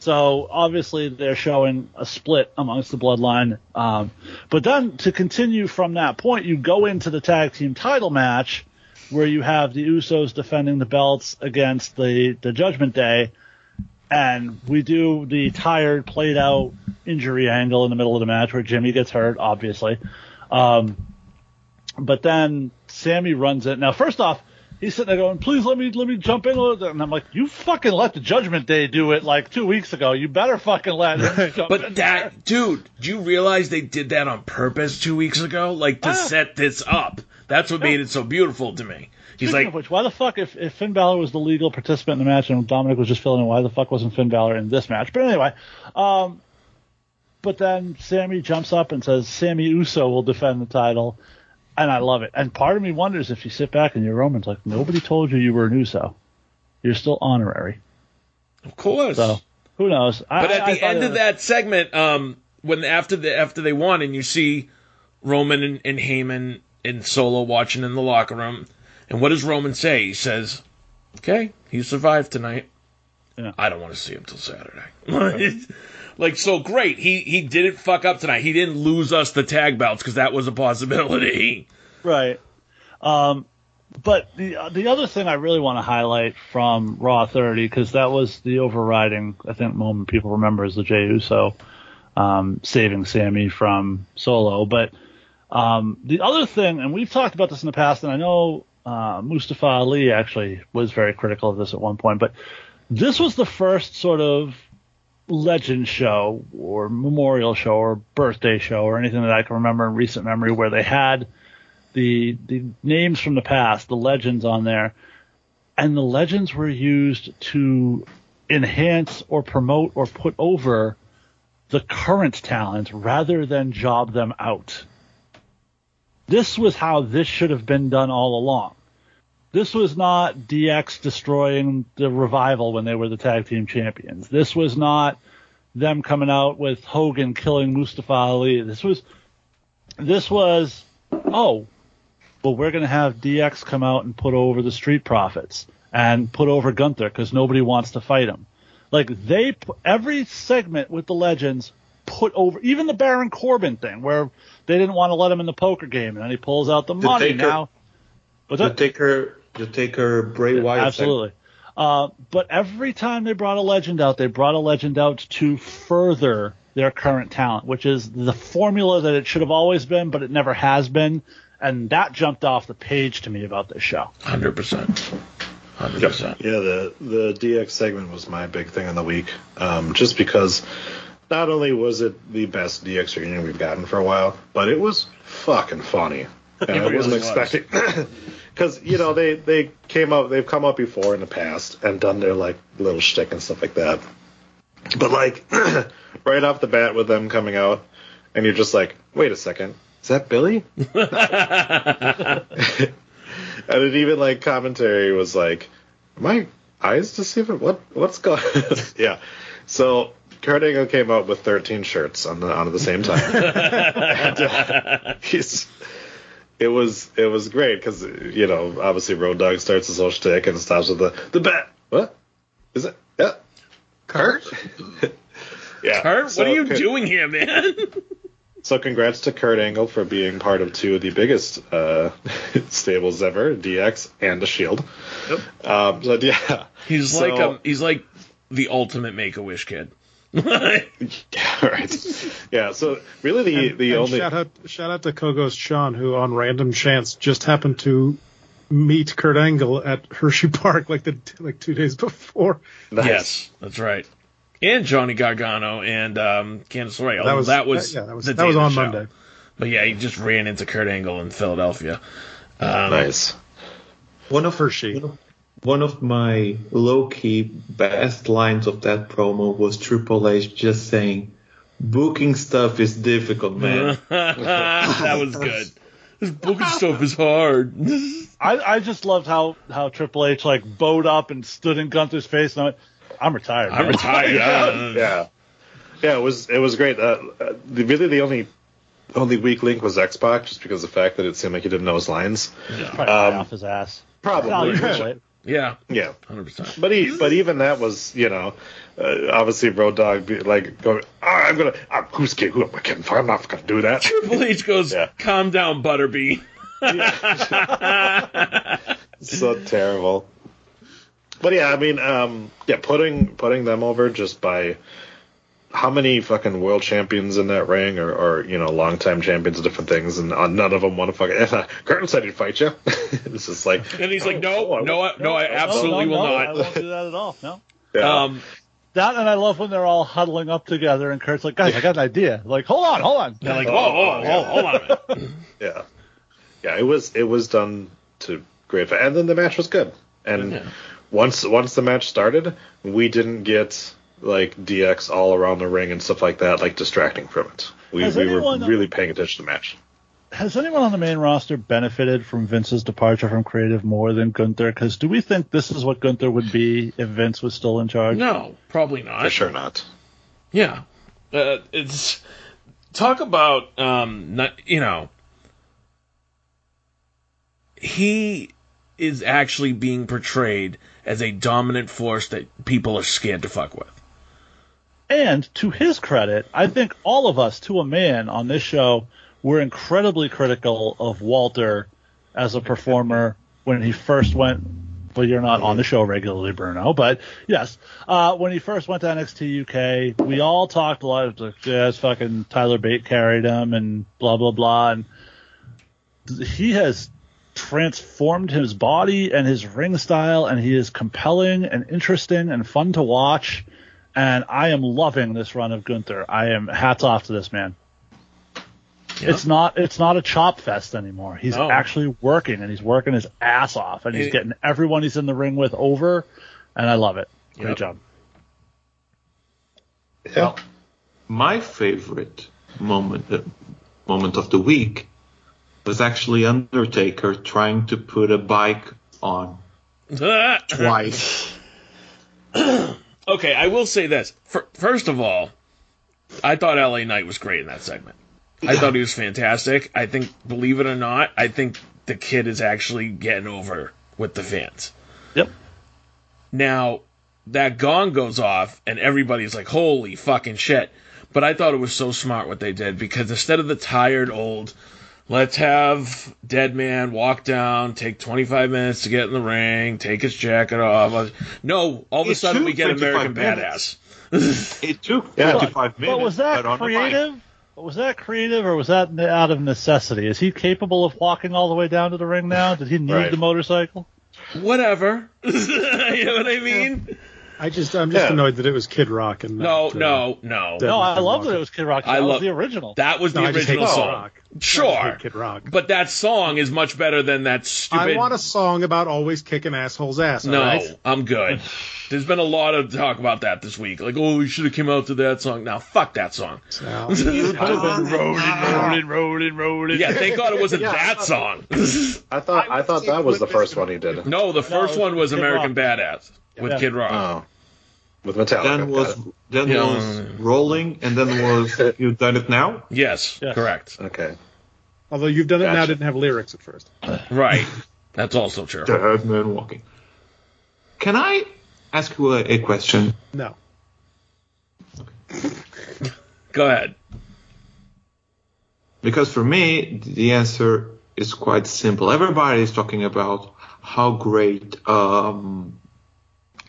So obviously they're showing a split amongst the bloodline. Um, but then to continue from that point, you go into the tag team title match where you have the Usos defending the belts against the, the Judgment Day. And we do the tired, played out injury angle in the middle of the match where Jimmy gets hurt, obviously. Um, but then Sami runs it. Now, first off, he's sitting there going, "Please let me let me jump in," a little bit." and I'm like, "You fucking let the Judgment Day do it like two weeks ago. You better fucking let him jump in." But that dude, do you realize they did that on purpose two weeks ago, like to Ah. set this up? That's what made it so beautiful to me. He's Speaking like, of which, why the fuck if, if Finn Balor was the legal participant in the match and Dominik was just filling in, why the fuck wasn't Finn Balor in this match? But anyway, um, but then Sami jumps up and says Sami Uso will defend the title, and I love it. And part of me wonders if you sit back and you're Roman's like, nobody told you you were an USO. You're still honorary. Of course. So who knows? I, But at I- I the thought end of was- that segment, um, when after the after they won, and you see Roman and, and Heyman and Solo watching in the locker room, and what does Roman say? He says, "Okay, he survived tonight. Yeah. I don't want to see him till Saturday." like so great. He he didn't fuck up tonight. He didn't lose us the tag belts because that was a possibility. Right. Um, but the the other thing I really want to highlight from Raw 30 because that was the overriding I think moment people remember is the Jey Uso um, saving Sami from Solo. But um, the other thing, and we've talked about this in the past, and I know uh, Mustafa Ali actually was very critical of this at one point, but this was the first sort of legend show or memorial show or birthday show or anything that I can remember in recent memory where they had the the names from the past, the legends on there, and the legends were used to enhance or promote or put over the current talent rather than job them out. This was how this should have been done all along. This was not DX destroying the revival when they were the tag team champions. This was not them coming out with Hogan killing Mustafa Ali. This was this was oh well we're going to have DX come out and put over the Street Profits and put over Gunther because nobody wants to fight him. Like they every segment with the legends put over even the Baron Corbin thing where they didn't want to let him in the poker game and then he pulls out the The money Taker- now. What's The that? Taker, the Taker Bray Wyatt. Absolutely. Uh, but every time they brought a legend out, they brought a legend out to further their current talent, which is the formula that it should have always been, but it never has been. And that jumped off the page to me about this show. Hundred percent. Hundred percent. Yeah, the the DX segment was my big thing in the week. Um, just because not only was it the best DX reunion we've gotten for a while, but it was fucking funny. And I wasn't was. expecting because you know they they came up they've come up before in the past and done their like little shtick and stuff like that. But like right off the bat with them coming out, and you're just like, wait a second, is that Billy? and it even like commentary was like, my eyes deceiving? What what's going? yeah. So Kurt Angle came out with 13 shirts on the on at the same time. and, uh, he's, it was it was great because you know obviously Road Dog starts his whole shtick and stops with the the bat. What is it? Yeah, Kurt. yeah, Kurt, what so are you Kurt- doing here, man? So congrats to Kurt Angle for being part of two of the biggest uh, stables ever, DX and the Shield. Um, so yeah, He's So- like um, he's like the ultimate Make a Wish kid. yeah, right. Yeah, so really the And- the and only shout out shout out to Kogos Sean who on random chance just happened to meet Kurt Angle at Hershey Park like the like two days before. Yes, that's right. And Johnny Gargano and um, Candice LeRae. That was- that was that- yeah, that was- the that was on the. Monday. But yeah, he just ran into Kurt Angle in Philadelphia. Um, nice. One of Hershey. One of my low key best lines of that promo was Triple H just saying, "Booking stuff is difficult, man." that was good. This booking stuff is hard. I, I just loved how, how Triple H like bowed up and stood in Gunther's face and I went, I'm retired. I'm retired. yeah, yeah, yeah. It was it was great. Uh, uh, really, the only only weak link was X Pac, just because of the fact that it seemed like he didn't know his lines. Probably Um, off his ass. Probably. No, you're right. Yeah, Yeah, hundred percent. but he, but even that was, you know, uh, obviously Road Dog be, like going, oh, I'm gonna, I'm, who's kidding? Who am I kidding for? I'm not gonna do that. Triple H goes, Yeah. "Calm down, Butterbean." so terrible. But yeah, I mean, um, yeah, putting putting them over just by how many fucking world champions in that ring, or, or you know, longtime champions of different things, and uh, none of them want to fucking. And, uh, Curtin said he'd fight you. it's just like, And he's like, oh, I "No, no, I, no, I absolutely no, will no, I not." won't do that at all. No. yeah. Um, That and I love when they're all huddling up together and Kurt's like, guys, I got an idea. Like, hold on, hold on. they're like, "Whoa, whoa, whoa, hold on a minute." yeah, yeah. It was it was done to great, effect. and then the match was good. And Yeah. once once the match started, we didn't get like DX all around the ring and stuff like that, like distracting from it. We we were anyone- really paying attention to the match. has anyone on the main roster benefited from Vince's departure from creative more than Gunther? Because do we think this is what Gunther would be if Vince was still in charge? No, probably not. For sure not. Yeah, uh, it's talk about um, not, you know, he is actually being portrayed as a dominant force that people are scared to fuck with. And to his credit, I think all of us, to a man on this show, were incredibly critical of Walter as a performer when he first went. Well, you're not on the show regularly, Bruno, but yes, uh, when he first went to NXT UK, we all talked a lot of like, yeah, fucking Tyler Bate carried him and blah blah blah, and he has transformed his body and his ring style, and he is compelling and interesting and fun to watch. And I am loving this run of Gunther. I am hats off to this man. It's not it's not a chop fest anymore. He's No. actually working and he's working his ass off and he's It- getting everyone he's in the ring with over and I love it. Great Yep. job. Well, my favorite moment uh, moment of the week was actually Undertaker trying to put a bike on twice. okay, I will say this. Fir- First of all, I thought LA Knight was great in that segment. I thought he was fantastic. I think, believe it or not, I think the kid is actually getting over with the fans. Yep. Now, that gong goes off, and everybody's like, holy fucking shit. But I thought it was so smart what they did because instead of the tired old, let's have Dead Man walk down, take 25 minutes to get in the ring, take his jacket off. No, all of a It sudden we get American minutes. Badass. It took Yeah. 25 minutes. But was that but on creative? Was that creative or was that out of necessity? Is he capable of walking all the way down to the ring now? Did he need Right. the motorcycle? Whatever. you know what I mean? I just I'm just Yeah. annoyed that it was Kid Rock and No, not, uh, no, no. No, I Man love that it was Kid Rock. I That was love- the original. That was the No, I just hate original Kid song. Rock. I just Sure. hate Kid Rock. But that song is much better than that stupid. I want a song about always kicking assholes' ass. No, all right? I'm good. There's been a lot of talk about that this week. Like, oh, we should have came out to that song. Now, fuck that song. No. rolling, rolling, rolling, rolling. Yeah, thank God it wasn't Yeah, that song. I thought I thought that was the first one he did. no, the first No, one was Kid American Rock. Badass with Yeah. Kid Rock. Oh, with Metallica. Then was it. then Yeah. was rolling, and then was You've done it now? Yes, Yes. correct. okay. Although you've done it now, Gotcha. didn't have lyrics at first. Right. That's also true. Dead man walking. Can I ask you a, a question? No. Go ahead. Because for me, the answer is quite simple. Everybody is talking about how great um,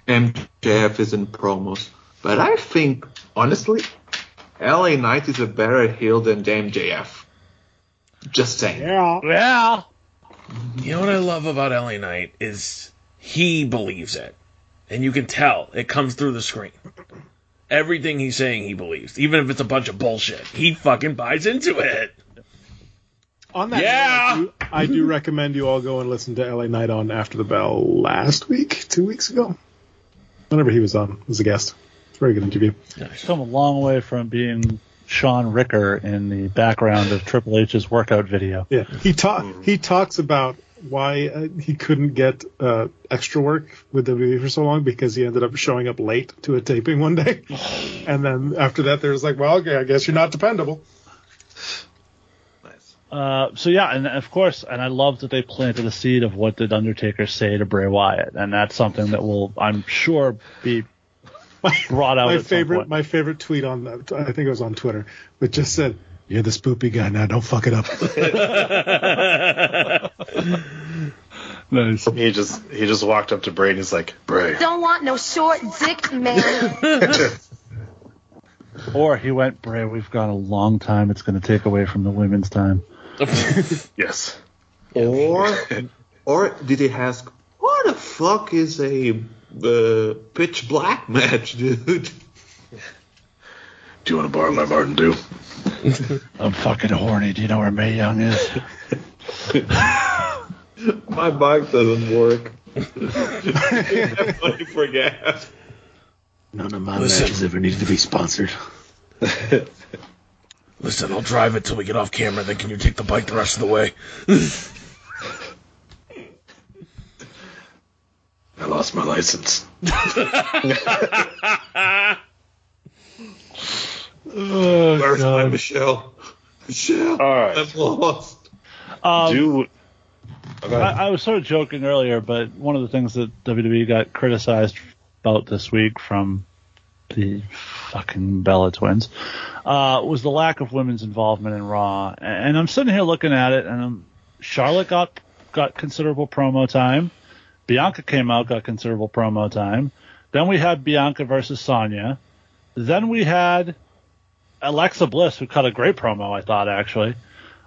MJF is in promos, but I think honestly, LA Knight is a better heel than MJF. Just saying. Yeah. yeah. You know what I love about LA Knight is he believes it. And you can tell it comes through the screen. Everything he's saying he believes. Even if it's a bunch of bullshit. He fucking buys into it. On that Yeah. note, I, do, I do recommend you all go and listen to LA Knight on After the Bell last week, two weeks ago. Whenever he was on as a guest. It's a very good interview. He's come a long way from being Shaun Ricker in the background of Triple H's workout video. Yeah, he ta- he talks about why uh, he couldn't get uh, extra work with WWE for so long because he ended up showing up late to a taping one day, and then after that, there was like, well, okay, I guess you're not dependable. Uh, so yeah, and of course, and I love that they planted a seed of what did Undertaker say to Bray Wyatt, and that's something that will, I'm sure, be brought out. my at some favorite point. my favorite tweet on that, I think it was on Twitter, which just said, "You're the spoopy guy now. Don't fuck it up." nice. He just he just walked up to Bray and he's like, Bray. Don't want no short dick, man. Or he went, Bray, we've got a long time. It's going to take away from the women's time. yes. Or, or did he ask, what the fuck is a uh, pitch black match, dude? Do you want to borrow my Mountain Dew? I'm fucking horny. Do you know where Mae Young is? My bike doesn't work. I forget. None of my Listen. matches ever needed to be sponsored. Listen, I'll drive it till we get off camera. Then can you take the bike the rest of the way? I lost my license. Oh, Where's my Michelle? Michelle, All right. I'm lost. Um, Do okay. I, I was sort of joking earlier, but one of the things that WWE got criticized about this week from the fucking Bella twins uh, was the lack of women's involvement in Raw. And I'm sitting here looking at it, and um Charlotte got got considerable promo time. Bianca came out, got considerable promo time. Then we had Bianca versus Sonya. Then we had Alexa Bliss, who cut a great promo, I thought actually.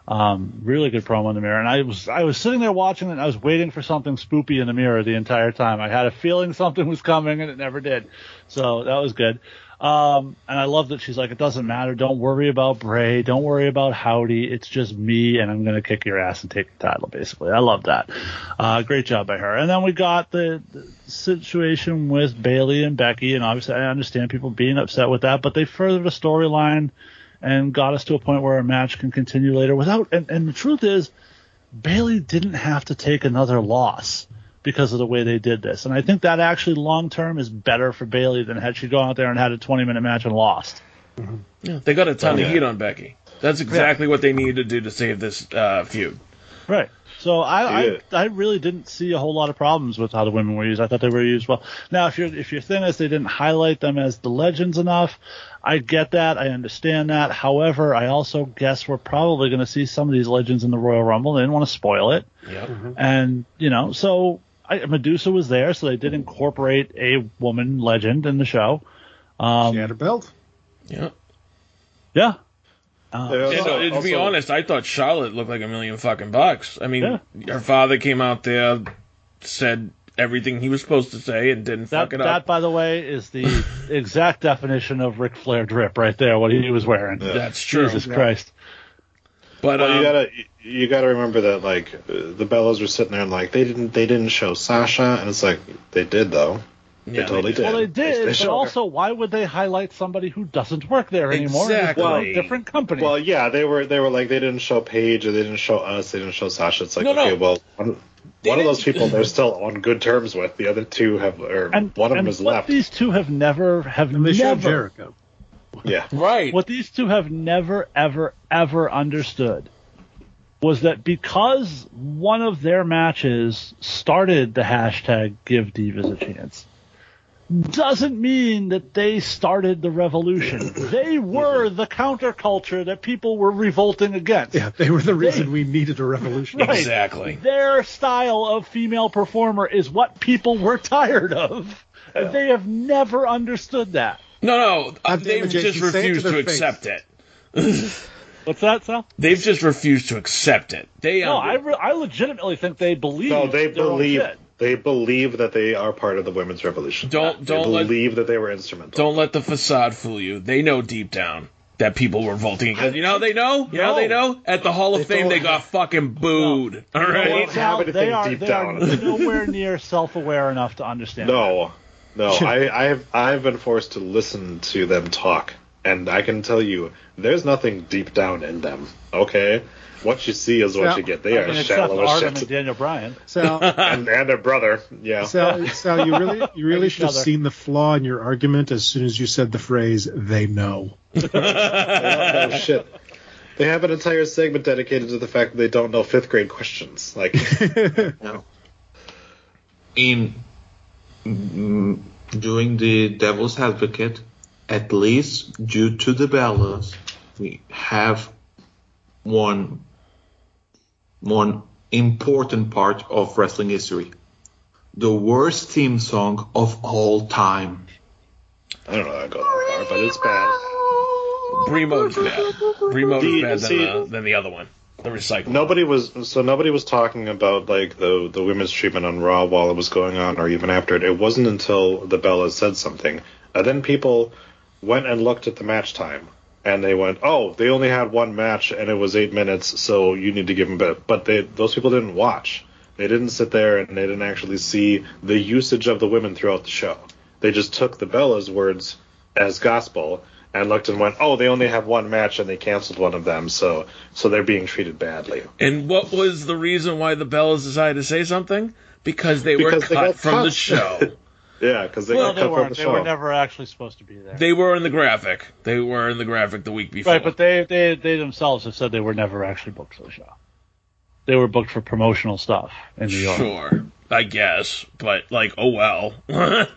Um, really good promo in the mirror, and I was I was sitting there watching it, and I was waiting for something spoopy in the mirror the entire time. I had a feeling something was coming, and it never did. So that was good. Um, and I love that she's like, it doesn't matter. Don't worry about Bray. Don't worry about Howdy. It's just me, and I'm gonna kick your ass and take the title. Basically, I love that. Uh, great job by her. And then we got the, the situation with Bayley and Becky, and obviously I understand people being upset with that, but they furthered a storyline and got us to a point where a match can continue later without. And, and the truth is, Bayley didn't have to take another loss because of the way they did this. And I think that actually long term is better for Bayley than had she gone out there and had a 20 minute match and lost. Yeah, they got a ton Yeah. of heat on Becky. That's exactly what they needed to do to save this uh, feud. Right. So I, Yeah. I I really didn't see a whole lot of problems with how the women were used. I thought they were used well. Now, if your if your thing is they didn't highlight them as the legends enough, I get that. I understand that. However, I also guess we're probably going to see some of these legends in the Royal Rumble. They didn't want to spoil it, Yeah. and you know, so I, Medusa was there, so they did incorporate a woman legend in the show. Um, She had a belt. Yeah. Yeah. Uh, And, uh, to be honest, I thought Charlotte looked like a million fucking bucks. I mean, her father came out there, said everything he was supposed to say, and didn't That, fuck it that, up. That, by the way, is the exact definition of Ric Flair drip right there. What he was wearing. That's true. Jesus Yeah. Christ. But well, um, you gotta you gotta remember that like uh, the Bellas were sitting there and like they didn't they didn't show Sasha and it's like they did though. Yeah, they totally did. Well, they did, but showed her. also, why would they highlight somebody who doesn't work there anymore? It's a different company. Well, yeah, they were they were like they didn't show Paige or they didn't show us, they didn't show Sasha. It's like No, no. okay, well one, one of those people they're still on good terms with. The other two have or one of them and is what left. these two have never have And they never Jericho. Yeah. Right. What these two have never, ever, ever understood was that because one of their matches started the hashtag Give Divas a Chance, doesn't mean that they started the revolution. they were the counterculture that people were revolting against. Yeah, they were the reason we needed a revolution. Right. Exactly. Their style of female performer is what people were tired of. And they have never understood that. No, no, uh, God they've just Jason, say it to to, accept it. What's that, Sal? They've just refused to accept it. They No, under- I, re- I legitimately think they believe. No, they believe they believe that they are part of the women's revolution. Don't- don't let- believe that they were instrumental. Don't let the facade fool you. They know deep down that people were voting against. You know they know? You know they know? At the Hall of Fame, they got fucking booed. All You know right. what, Sal? they are, they are nowhere near self-aware enough to understand. No, no. I, I've I've been forced to listen to them talk, and I can tell you, there's nothing deep down in them. Okay, what you see is what Sal- you get. They I are mean, except shallow as Artem shit. and Daniel Bryan. Sal, and, and their brother. Yeah. Sal, Sal, you really, you really should have seen the flaw in your argument as soon as you said the phrase "they know." oh shit. They have an entire segment dedicated to the fact that they don't know fifth grade questions. Like, no. in mm, doing the devil's advocate, at least due to the Bellas, we have one one important part of wrestling history. The worst theme song of all time. I don't know how to go that far, but it's bad. Primo's bad. Primo's The- bad than, see- the, than the other one. The recycle. Nobody was so nobody was talking about like the the women's treatment on Raw while it was going on, or even after it. It wasn't until the Bellas said something, and then people went and looked at the match time, and they went, "Oh, they only had one match, and it was eight minutes, so you need to give them." But but they those people didn't watch. They didn't sit there and they didn't actually see the usage of the women throughout the show. They just took the Bellas' words as gospel and looked and went, "Oh, they only have one match and they canceled one of them, so so they're being treated badly." And what was the reason why the Bellas decided to say something? Because they were Because they cut from cut. the show. Yeah, because they well, got they cut from weren't. the They show. were never actually supposed to be there. they were in the graphic. They were in the graphic the week before. Right, but they, they they themselves have said they were never actually booked for the show. They were booked for promotional stuff in New York. Sure, I guess, but like, oh well.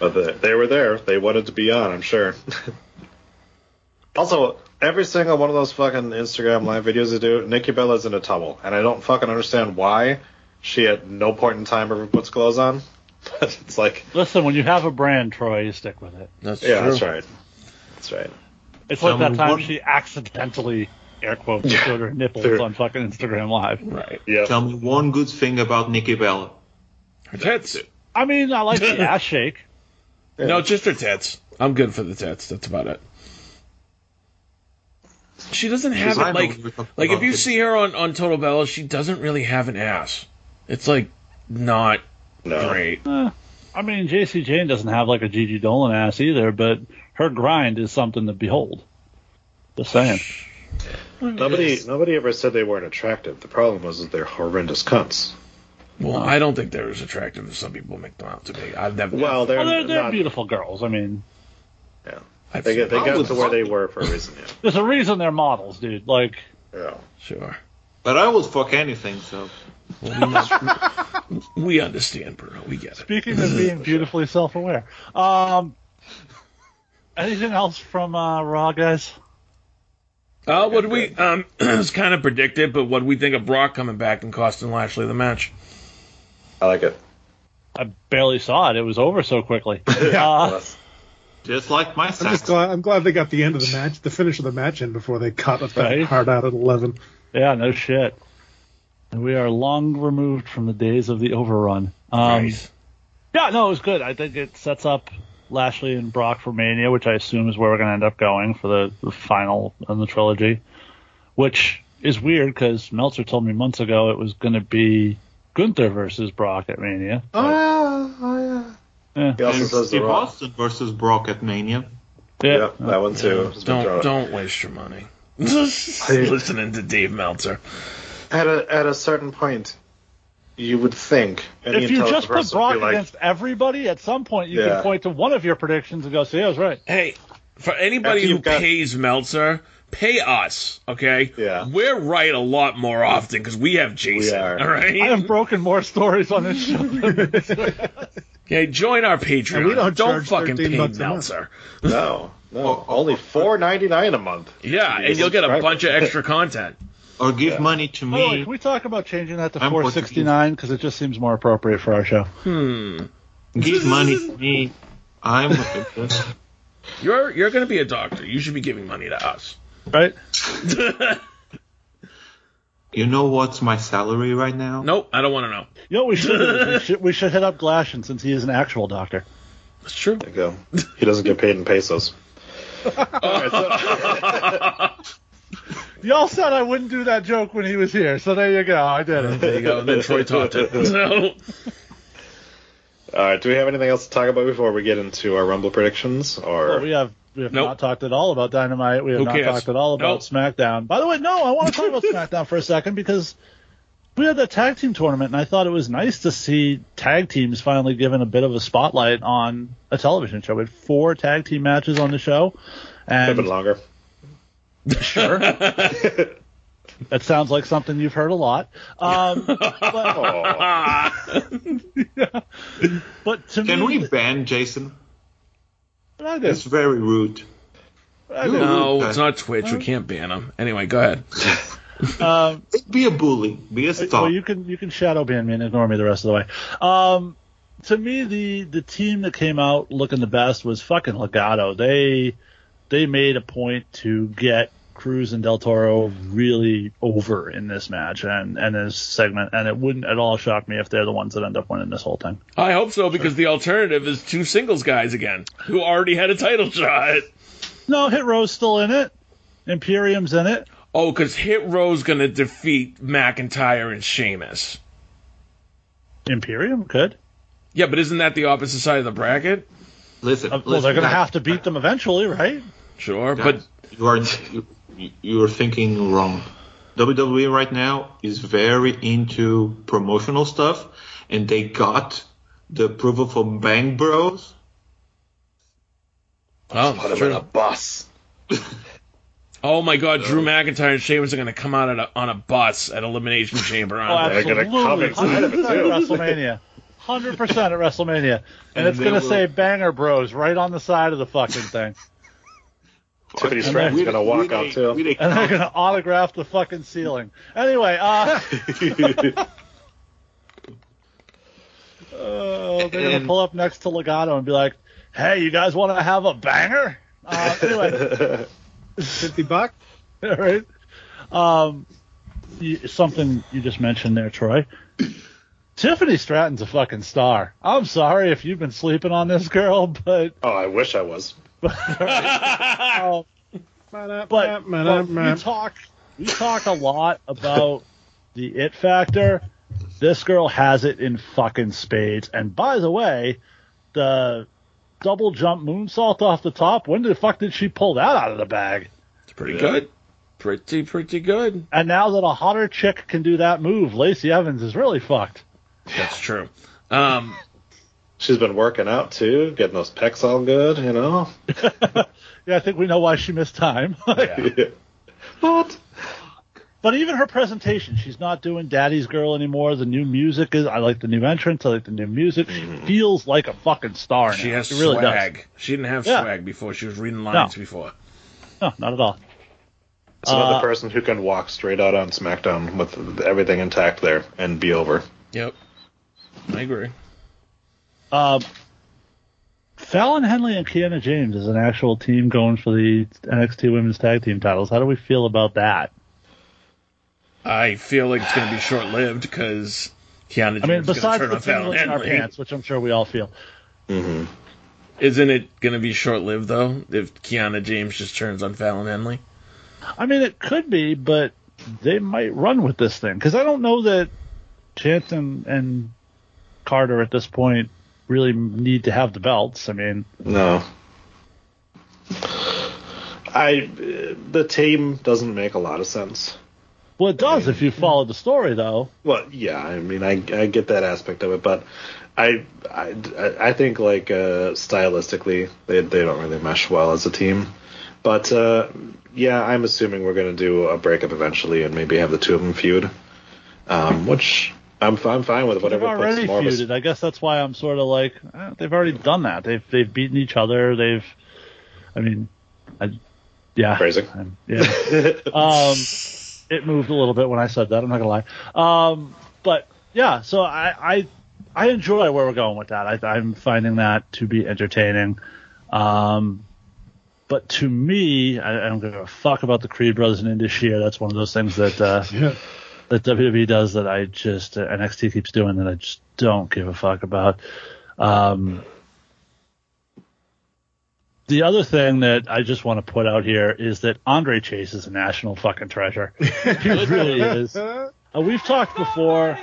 But the, they were there. They wanted to be on, I'm sure. also, every single one of those fucking Instagram live videos they do, Nikki Bella's in a towel, and I don't fucking understand why she at no point in time ever puts clothes on. But it's like, Listen, when you have a brand, Troy, you stick with it. That's yeah, true. that's right. That's right. It's like that Someone time won- she accidentally air quotes showed her nipples They're- on fucking Instagram Live. Right. Yeah. Tell me one good thing about Nikki Bella. Her tits. I mean, I like the ass shake. No, just her tits. I'm good for the tits. That's about it. She doesn't have I it know like we were talking like if you tits. see her on on Total Bella, she doesn't really have an ass. It's like not No. great. Eh, I mean, Jacy Jayne doesn't have like a Gigi Dolin ass either, but her grind is something to behold. Just saying. Nobody, nobody ever said they weren't attractive. The problem was that they're horrendous cunts. Well, I don't think they're as attractive as some people make them out to be. I've never. Well, they're, Well, they're, they're not. beautiful girls. I mean, Yeah. I've They, seen- get, they got to where they were for a reason. Yeah. there's a reason they're models, dude. Like, Yeah. sure. But I would fuck anything, so. We understand, Bruno. We get it. speaking of being beautifully self-aware, um, anything else from uh, Raw, guys? Uh, what do we? Um, it was kind of predicted, but what do we think of Brock coming back and costing Lashley the match? I like it. I barely saw it. It was over so quickly. Uh, Just like my I'm just glad. I'm glad they got the end of the match, the finish of the match in before they cut it that Right. hard out at eleven. yeah, no shit. We are long removed from the days of the overrun. Um, Right. Yeah, no, it was good. I think it sets up Lashley and Brock for Mania, which I assume is where we're going to end up going for the, the final in the trilogy. Which is weird because Meltzer told me months ago it was going to be Gunther versus Brock at Mania. Oh yeah, oh yeah. Yeah. He also And says Steve Austin versus Brock at Mania. Yeah, that one too. has Don't don't waste your money listening to Dave Meltzer. At a at a certain point, you would think any If you intelligent just put Brock like, against everybody, at some point you Yeah. can point to one of your predictions and go, "See, I was right." Hey, for anybody who got- pays Meltzer, pay us, okay? Yeah. We're right a lot more often because we have Jason. are. All right. I have broken more stories on this show. Than Okay, join our Patreon. And we don't charge fucking pay bucks a month. Meltzer. no, no, only four ninety nine a month. Yeah, and you'll get a bunch of extra content. Or give Yeah. money to By the way, me. can we talk about changing that to I'm 469 because it just seems more appropriate for our show? Hmm. Give money to me. I'm. You're you're gonna be a doctor. You should be giving money to us. Right? you know what's my salary right now? Nope, I don't want to know. You know what we should we should we should hit up Glashin since he is an actual doctor. That's true. There you go. He doesn't get paid in pesos. Y'all said I wouldn't do that joke when he was here, so there you go. I did it. There you go. Then Troy talked it. So, All right. Do we have anything else to talk about before we get into our Rumble predictions? Or Well, we have we have Nope. not talked at all about Dynamite. We have Who not cares? talked at all about Nope. SmackDown. By the way, no, I want to talk about SmackDown for a second because we had that tag team tournament, and I thought it was nice to see tag teams finally given a bit of a spotlight on a television show. We had four tag team matches on the show, and a bit longer. Sure, that sounds like something you've heard a lot. Um, but, Oh, but to Can me, we ban Jason? It's very rude. I did. no, it's not Twitch. We can't ban him. Anyway, go ahead. Um, Be a bully. Be a Well, you can you can shadow ban me and ignore me the rest of the way. Um, to me, the the team that came out looking the best was fucking Legado. They they made a point to get Cruz and Del Toro really over in this match and and this segment, and it wouldn't at all shock me if they're the ones that end up winning this whole thing. I hope so because the alternative is two singles guys again who already had a title shot. No, Hit Row's still in it. Imperium's in it. Oh, because Hit Row's gonna defeat McIntyre and Sheamus. Imperium could. Yeah, but isn't that the opposite side of the bracket? listen, Uh, well, listen, they're going to guys. have to beat them eventually, right? Sure, Guys, but you are you, you are thinking wrong. WWE right now is very into promotional stuff, and they got the approval from Bang Bros. oh, Put him in a bus. oh my God, Drew McIntyre and Sheamus are going to come out at a, on a bus at Elimination Chamber. Oh, aren't they? They're gonna come absolutely. inside of it, 100% at too. WrestleMania. 100% at WrestleMania. And, And it's going to say Banger Bros right on the side of the fucking thing. Tiffany Stratton's gonna walk out too. We And they're going to autograph the fucking ceiling. Anyway, uh, oh, they're going to pull up next to Legado and be like, hey, you guys want to have a banger? Uh, anyway. 50 bucks? All right. Um, you, something you just mentioned there, Troy. Tiffany Stratton's a fucking star. I'm sorry if you've been sleeping on this girl, but oh, I wish I was. But, but we talk we talk a lot about the it factor. This girl has it in fucking spades. And by the way, the double jump moonsault off the top. When the fuck did she pull that out of the bag? It's pretty good. Pretty, pretty good. And now that a hotter chick can do that move, Lacey Evans is really fucked. That's true. Um, She's been working out too, getting those pecs all good, you know. Yeah, I think we know why she missed time. yeah. What? But even her presentation, she's not doing Daddy's Girl anymore. The new music is. I like the new entrance. I like the new music. She feels like a fucking star. she now. has She really swag. She didn't have Yeah. swag before. She was reading lines before. No, not at all. It's another Uh, person who can walk straight out on SmackDown with everything intact there and be over. Yep. I agree. Um, Fallon Henley and Kiana James is an actual team going for the NXT Women's Tag Team titles. How do we feel about that? I feel like it's going to be short lived because Kiana James I mean, is going to besides turn the on Fallon tingling in our pants, which I'm sure we all feel. Mm-hmm. Isn't it going to be short lived though if Kiana James just turns on Fallon Henley? I mean, it could be, but they might run with this thing because I don't know that Chance and, and Carter at this point really need to have the belts. I mean, No. I the team doesn't make a lot of sense. well, it does if you follow the story, though. Well, yeah, I mean, I, I get that aspect of it, but I I, I think like uh, stylistically they they don't really mesh well as a team. But uh, yeah, I'm assuming we're gonna do a breakup eventually and maybe have the two of them feud, um, which I'm I'm fine with. They've Whatever puts already more of a- feuded. I guess that's why I'm sort of like eh, they've already done that. They've they've beaten each other. They've, I mean, I, yeah, Phrasing. I'm- yeah. um, it moved a little bit when I said that. I'm not gonna lie. Um, but yeah, so I, I I enjoy where we're going with that. I, I'm finding that to be entertaining. Um, but to me, I, I don't give a fuck about the Creed brothers and Indus Sher. That's one of those things that uh, Yeah. That WWE does that I just uh, NXT keeps doing that I just don't give a fuck about. Um, the other thing that I just want to put out here is that Andre Chase is a national fucking treasure. he really is. Uh, we've talked before.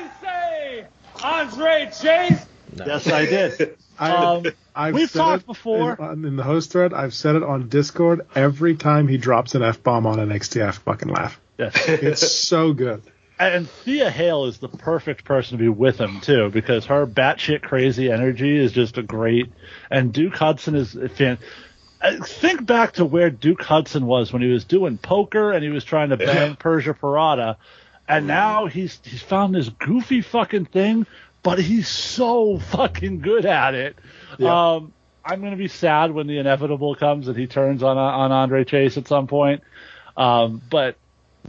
Andre Chase. Yes, I did. I, Um, I've we've said talked it before. in, in the host thread. I've said it on Discord. Every time he drops an f bomb on NXT, I fucking laugh. Yes. It's so good. And Thea Hail is the perfect person to be with him too, because her batshit crazy energy is just a great. And Duke Hudson is a fan. uh, Think back to where Duke Hudson was when he was doing poker and he was trying to bang Persia Pirotta, and now he's he's found this goofy fucking thing, but he's so fucking good at it. Yeah. Um, I'm gonna be sad when the inevitable comes and he turns on on Andre Chase at some point. Um, but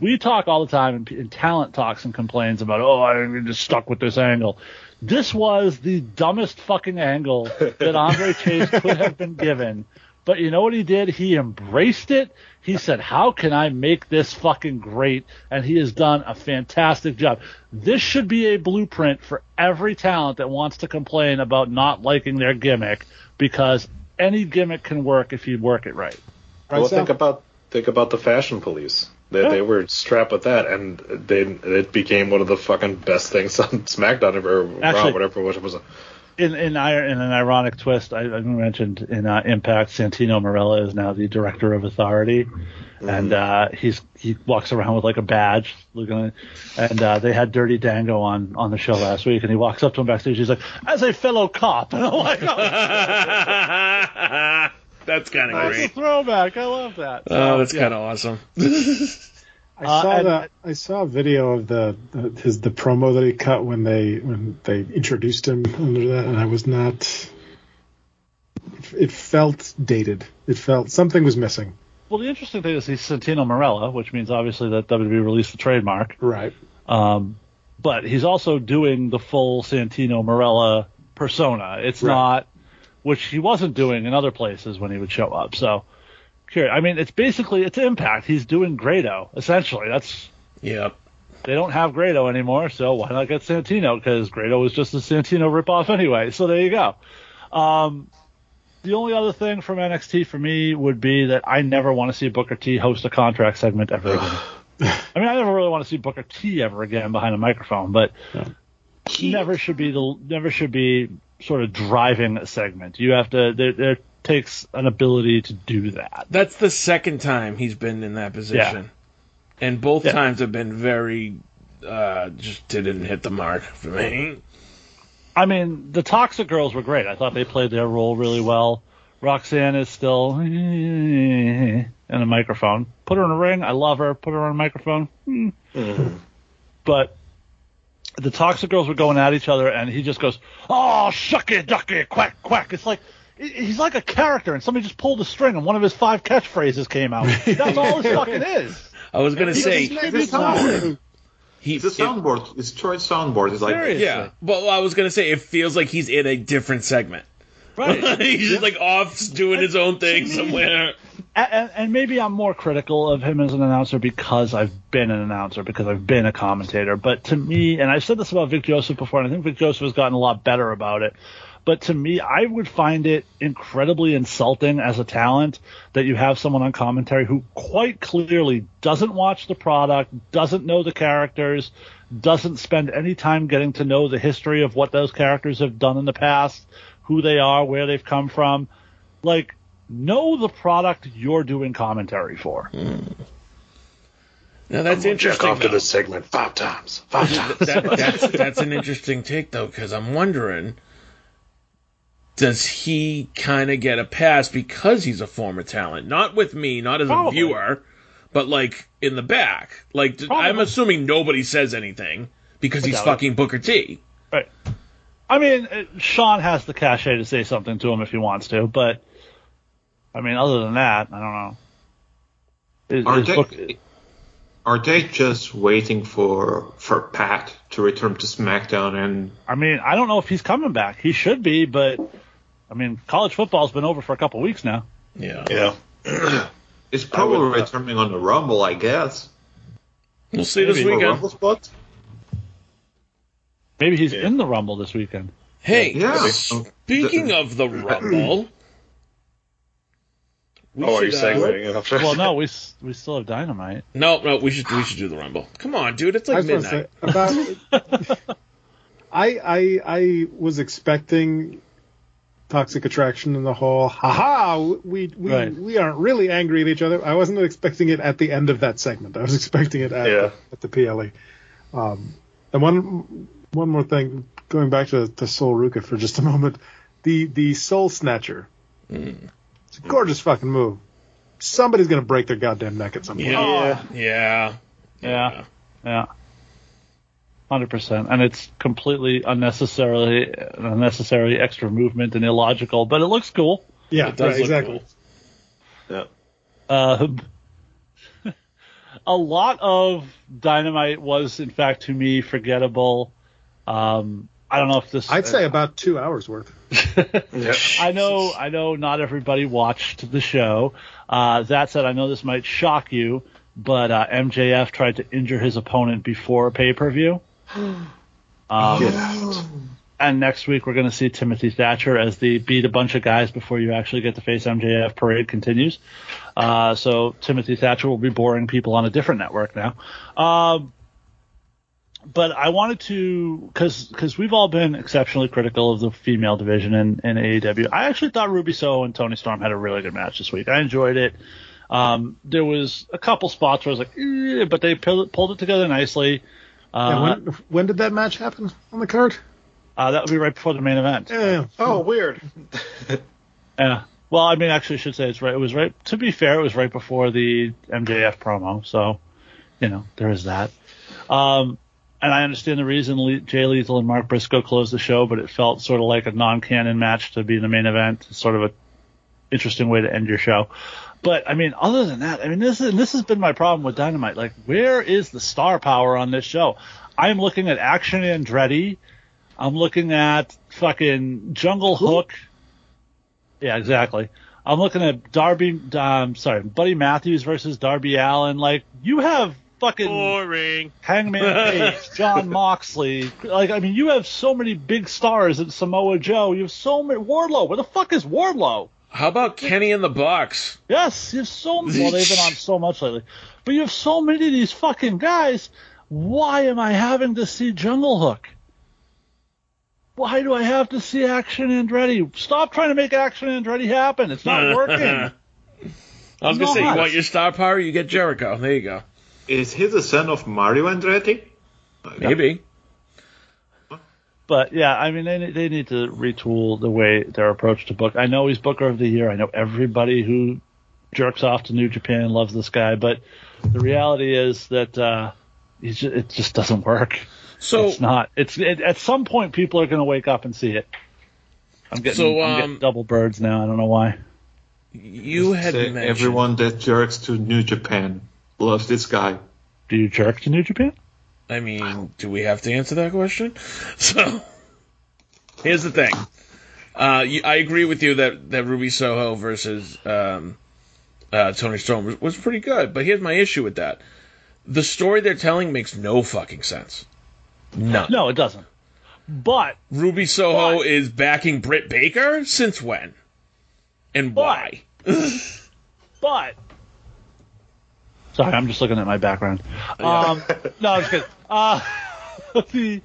we talk all the time, and, and talent talks and complains about, oh, I'm just stuck with this angle. This was the dumbest fucking angle that Andre Chase could have been given. But you know what he did? He embraced it. He said, how can I make this fucking great? And he has done a fantastic job. This should be a blueprint for every talent that wants to complain about not liking their gimmick because any gimmick can work if you work it right. well, Sam? think about think about the fashion police. They, they were strapped with that, and they it became one of the fucking best things on SmackDown or Raw, Actually- whatever it was. in in, in an ironic twist, I, I mentioned in uh, Impact, Santino Marella is now the director of Authority, and uh, he's he walks around with like a badge, looking, and uh, they had Dirty Dango on on the show last week, and he walks up to him backstage, he's like, "As a fellow cop," and I'm like, oh, That's kind of "That's a great. throwback." I love that. Oh, that's yeah. kind of awesome. I Uh, saw and- that. I saw a video of the, the his the promo that he cut when they when they introduced him under that, and I was not. It felt dated. It felt something was missing. Well, the interesting thing is he's Santino Marella, which means obviously that WWE released the trademark. Right. Um, but he's also doing the full Santino Marella persona. It's Right. not, which he wasn't doing in other places when he would show up. So, curious. I mean, it's basically it's Impact. He's doing Grado essentially. That's yeah. they don't have Grado anymore, so why not get Santino? Because Grado was just a Santino ripoff anyway. So there you go. Um, the only other thing from NXT for me would be that I never want to see Booker T host a contract segment ever again. I mean, I never really want to see Booker T ever again behind a microphone, but never should be the never should be sort of driving a segment. You have to. There, there takes an ability to do that. That's the second time he's been in that position. And both Yeah. times have been very, uh, just didn't hit the mark for me. I mean, the Toxic Girls were great. I thought they played their role really well. Roxanne is still in a microphone. Put her in a ring. I love her. Put her on a microphone. Hmm. But the Toxic Girls were going at each other, and he just goes, "Oh, shuck shucky ducky, quack quack." It's like he's like a character, and somebody just pulled a string, and one of his five catchphrases came out. That's all this fucking is. I was gonna He say, doesn't It's a soundboard. he, It's a soundboard. It's Troy's soundboard. It's like Seriously. yeah. Well, I was gonna say it feels like he's in a different segment. Right. he's just like off doing his own thing somewhere. And, and maybe I'm more critical of him as an announcer because I've been an announcer, because I've been a commentator. But to me, and I've said this about Vic Joseph before, and I think Vic Joseph has gotten a lot better about it. But to me, I would find it incredibly insulting as a talent that you have someone on commentary who quite clearly doesn't watch the product, doesn't know the characters, doesn't spend any time getting to know the history of what those characters have done in the past, who they are, where they've come from. Like, know the product you're doing commentary for. Now that's interesting. off to though. this segment five times. Five times. that, that's that's an interesting take though, because I'm wondering, does he kind of get a pass because he's a former talent? Not with me, not as Probably. a viewer, but like in the back. Like I'm assuming nobody says anything because he's doubt it. fucking Booker T. Right. I mean, uh, Sean has the cachet to say something to him if he wants to, but I mean, other than that, I don't know. Is, Are they, Book- are they just waiting for for Pat to return to SmackDown and I mean, I don't know if he's coming back. He should be, but I mean, college football's been over for a couple weeks now. Yeah. Yeah. it's probably would- uh, returning on the Rumble, I guess. We'll see this Maybe. For weekend. Rumble spot? Maybe he's Yeah. in the Rumble this weekend. Hey, Yeah. speaking of the Rumble. We Oh, are you should, uh, segueing after? Well, no, we we still have Dynamite. No, no, we should we should do the Rumble. Come on, dude, it's like was gonna midnight. say about. I I I was expecting toxic attraction in the whole. Haha, we we Right. we aren't really angry at each other. I wasn't expecting it at the end of that segment. I was expecting it at Yeah. at the PLE. Um, and one one more thing, going back to to Sol Ruca for just a moment, the the Sol Snatcher. It's a gorgeous fucking move. Somebody's gonna break their goddamn neck at some point. Yeah, yeah, Yeah, yeah, hundred percent. And it's completely unnecessarily unnecessary extra movement and illogical, but it looks cool. Yeah, It does right, look exactly. cool. Yeah. Uh, a lot of Dynamite was, in fact, to me, forgettable. Um, I don't know if this. I'd say about two hours worth. I know, I know, not everybody watched the show. Uh, that said, I know this might shock you, but uh, MJF tried to injure his opponent before pay per view. Um, and next week we're going to see Timothy Thatcher as the beat a bunch of guys before you actually get to face MJF parade continues. Uh, so Timothy Thatcher will be boring people on a different network now. Um, but I wanted to because because we've all been exceptionally critical of the female division in, in AEW. I actually thought Ruby Soho and Toni Storm had a really good match this week. I enjoyed it. Um, there was a couple spots where I was like, eh, but they pulled, pulled it together nicely. Uh, Yeah, when, when did that match happen on the card? uh, that would be right before the main event. Yeah. Oh, weird. Yeah. Well, I mean, actually, I should say it's right. It was right. To be fair, it was right before the MJF promo, so you know there is that. Um, and I understand the reason Le- Jay Lethal and Mark Briscoe closed the show, but it felt sort of like a non-canon match to be in the main event. It's sort of a interesting way to end your show. But I mean, other than that, I mean, this is this has been my problem with Dynamite. Like, where is the star power on this show? I'm looking at Action Andretti. I'm looking at fucking Jungle Hook. Yeah, exactly. I'm looking at Darby. Um, sorry, Buddy Matthews versus Darby Allin. Like, you have fucking Boring. Hangman Page, Jon Moxley. Like, I mean, you have so many big stars in Samoa Joe. You have so many. Wardlow. Where the fuck is Wardlow? How about Kenny in the box? Yes, you have so well. They've been on so much lately, but you have so many of these fucking guys. Why am I having to see Jungle Hook? Why do I have to see Action Andretti? Stop trying to make Action Andretti happen. It's not working. I was gonna say, you want your star power? You get Jericho. There you go. Is he the son of Mario Andretti? Maybe. But yeah, I mean, they they need to retool the way their approach to book. I know he's Booker of the Year. I know everybody who jerks off to New Japan loves this guy, but the reality is that uh, he's just, it just doesn't work. So it's not. It's it, at some point people are going to wake up and see it. I'm getting, So, I'm um, getting double birds now. I don't know why. you had mentioned everyone that jerks to New Japan loves this guy. Do you jerk to New Japan? I mean, do we have to answer that question? So, here's the thing. Uh, you, I agree with you that, that Ruby Soho versus um, uh, Toni Storm was, was pretty good, but here's my issue with that. The story they're telling makes no fucking sense. None. No, it doesn't. But Ruby Soho is backing Britt Baker? Since when? And why? but sorry, I'm just looking at my background. Um, no, I'm just kidding. Uh, the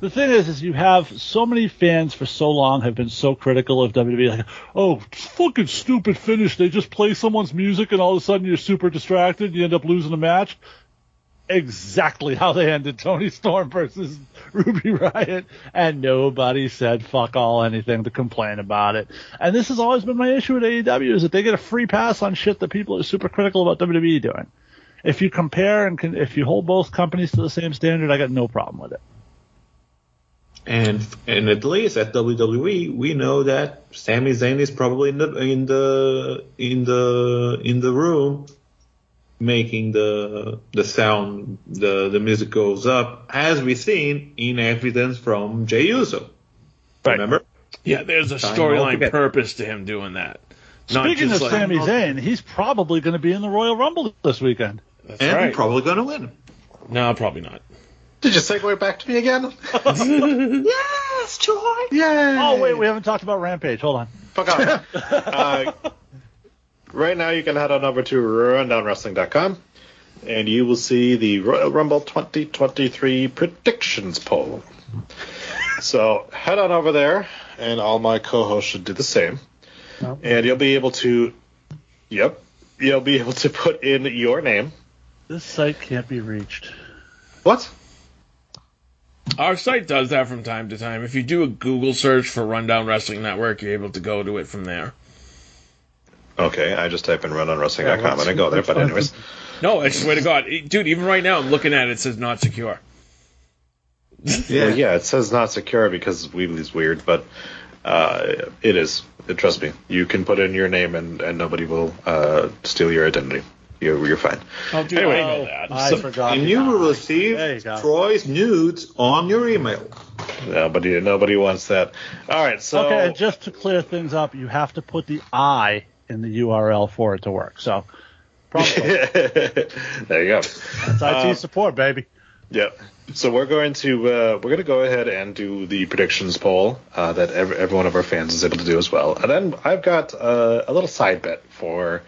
the thing is, is you have so many fans for so long have been so critical of WWE, like, oh, fucking stupid finish. They just play someone's music and all of a sudden you're super distracted. You end up losing the match. Exactly how they ended Toni Storm versus Ruby Riot, and nobody said fuck all anything to complain about it. And this has always been my issue with AEW is that they get a free pass on shit that people are super critical about WWE doing. If you compare and can, if you hold both companies to the same standard, I got no problem with it. And and at least at WWE, we know that Sami Zayn is probably in the in the in the in the room, making the the sound the the music goes up, as we've seen in evidence from Jey Uso. Remember? Yeah, there's a storyline purpose to him doing that. Not Speaking just of like, Sami Zayn, he's probably going to be in the Royal Rumble this weekend. That's and right. we're probably gonna win. No, probably not. Did you segue back to me again? yes, Joy. Yay! Oh wait, we haven't talked about Rampage. Hold on. Fuck off. uh, right now, you can head on over to rundownwrestling.com and you will see the Royal Rumble 2023 predictions poll. So head on over there, and all my co-hosts should do the same. Oh. And you'll be able to, yep, you'll be able to put in your name. This site can't be reached. What? Our site does that from time to time. If you do a Google search for Rundown Wrestling Network, you're able to go to it from there. Okay, I just type in rundownwrestling.com and I go there. But anyways, No, I swear to God, dude. Even right now, I'm looking at it. it says not secure. yeah, yeah, it says not secure because Weebly's weird, but uh, it is. Trust me, you can put in your name and, and nobody will uh, steal your identity. You're, you're fine. Oh, dude, Anyway, I know that. I So- forgot. And you will receive you. Troy's nudes on your email. Nobody nobody wants that. All right, so Okay, and just to clear things up, you have to put the I in the URL for it to work. So, there you go. That's IT Um, support, baby. Yep. So we're going to uh, we're going to go ahead and do the predictions poll uh, that every, every one of our fans is able to do as well. And then I've got uh, a little side bet for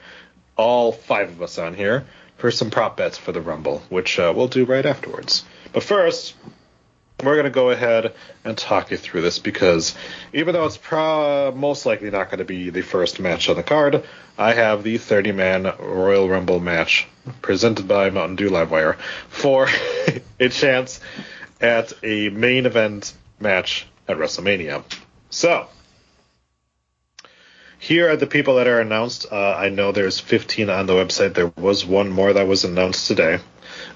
all five of us on here for some prop bets for the Rumble, which uh, we'll do right afterwards. But first, we're going to go ahead and talk you through this because even though it's pro- most likely not going to be the first match on the card, I have the 30 man Royal Rumble match presented by Mountain Dew Livewire for a chance at a main event match at WrestleMania. So, here are the people that are announced. Uh, I know there's 15 on the website. There was one more that was announced today.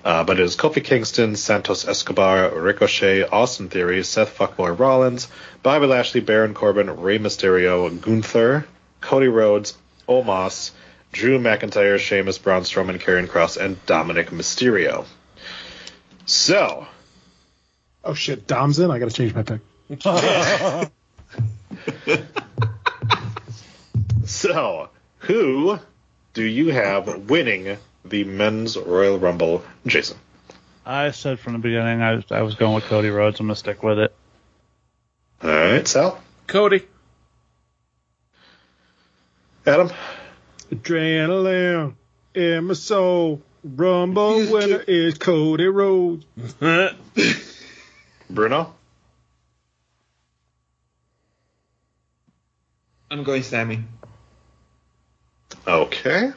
Uh, but it is Kofi Kingston, Santos Escobar, Ricochet, Austin Theory, Seth Fuckboy Rollins, Bobby Lashley, Baron Corbin, Rey Mysterio, Gunther, Cody Rhodes, Omos, Drew McIntyre, Sheamus, Braun Strowman, Karrion Kross, and Dominik Mysterio. So, Oh shit, Dom's in. I got to change my pick. so who do you have winning the men's Royal Rumble, Jason? I said from the beginning I was, I was going with Cody Rhodes. I'm gonna stick with it. All right, Sal, Cody. Adam, Adrenaline in my soul. Rumble winner is Cody Rhodes. Bruno. I'm going Sami. Okay.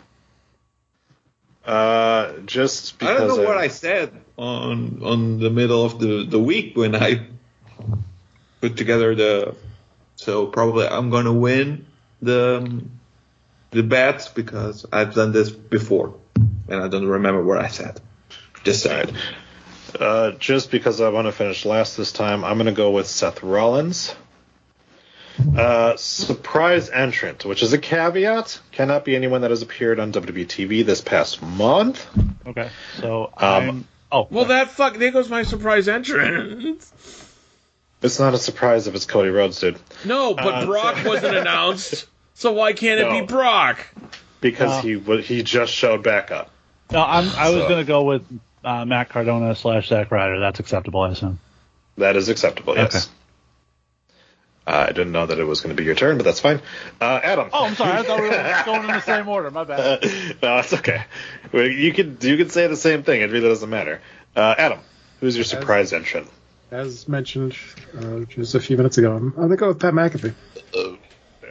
Uh, just I don't know what I said on on the middle of the, the week when I put together the. So probably I'm gonna win the the bets because I've done this before and I don't remember what I said. Just saying. Uh, just because I want to finish last this time, I'm going to go with Seth Rollins. Uh, surprise entrant, which is a caveat, cannot be anyone that has appeared on WWE TV this past month. Okay, so Um, Oh, Well, that fuck. There goes my surprise entrance. It's not a surprise if it's Cody Rhodes, dude. No, but Uh, Brock wasn't announced. So why can't it be Brock? Because Uh. he wa- he just showed back up. no, I'm. I was So- gonna go with uh, Matt Cardona slash Zack Ryder. That's acceptable, I assume. That is acceptable, yes. Okay. Uh, I didn't know that it was going to be your turn, but that's fine. Uh, Adam. Oh, I'm sorry. I thought we were going in the same order. My bad. no, it's okay. You could you could say the same thing. It really doesn't matter. Uh, Adam, who's your surprise entrant? As mentioned uh, just a few minutes ago, I'm going to go with Pat McAfee.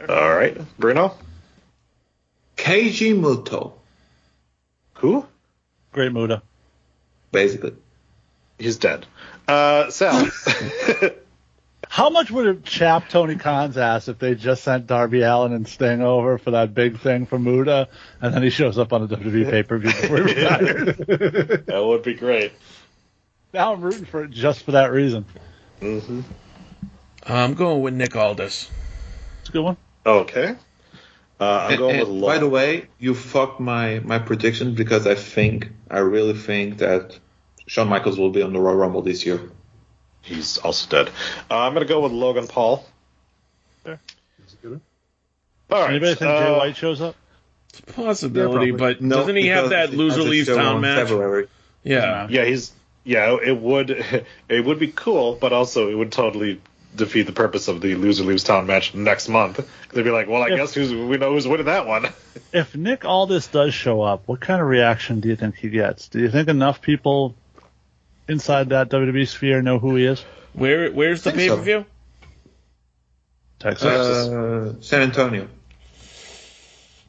All right, Bruno. Keiji Muto, Who? Great Muta. basically. He's dead. Uh, Sal. How much would it chap Tony Khan's ass if they just sent Darby Allin and Sting over for that big thing for Muta, and then he shows up on a WWE pay per view before he retires? that would be great. now I'm rooting for it just for that reason. hmm I'm going with Nick Aldis. It's a good one. Okay. Uh, I'm going and with by the way, you fucked my my prediction because I think I really think that Shawn Michaels will be on the Royal Rumble this year. He's also dead. Uh, I'm going to go with Logan Paul. Sure. All right. Anybody think Jay uh, White shows up? It's a possibility, Yeah, but No, doesn't he have that it loser has leaves town match? February. Yeah. Yeah, he's yeah. It would it would be cool, but also it would totally defeat the purpose of the loser leaves town match next month. They'd be like, well, I If- guess who's we know who's winning that one. If Nick Aldis does show up, what kind of reaction do you think he gets? Do you think enough people inside that WWE sphere know who he is? Where Where's the Think pay per view? Texas. Uh, San Antonio.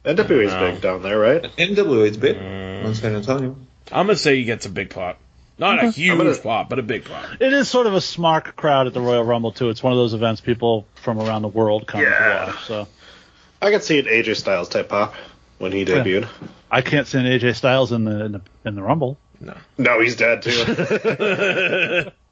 NWA's No. big down there, right? NWA is big on San Antonio. I'm gonna say he gets a big pop. Not a huge gonna- pop, but a big pop. It is sort of a smart crowd at the Royal Rumble too. It's one of those events people from around the world come Yeah. to watch. So I could see an AJ Styles type pop when he debuted. I can't see an AJ Styles in the in the, in the Rumble. No, No, he's dead too.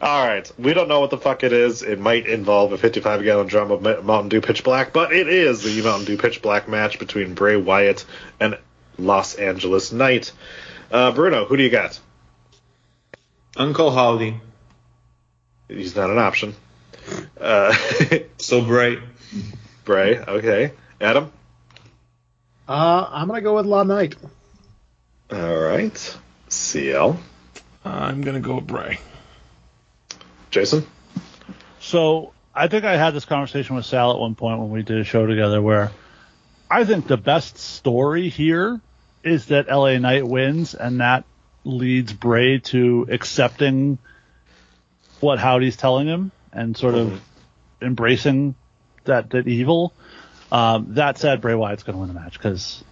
All right, we don't know what the fuck it is. It might involve a 55 gallon drum of Mountain Dew Pitch Black, but it is the Mountain Dew Pitch Black match between Bray Wyatt and Los Angeles Knight. Uh, Bruno, who do you got? Uncle Howdy. He's not an option. Uh, So Bray. Bray, okay. Adam? Uh, I'm going to go with LA Knight. All right. CL. I'm gonna go with Bray. Jason? So I think I had this conversation with Sal at one point when we did a show together where I think the best story here is that LA Knight wins and that leads Bray to accepting what Howdy's telling him and sort of embracing that that evil. Um, that said, Bray Wyatt's going to win the match because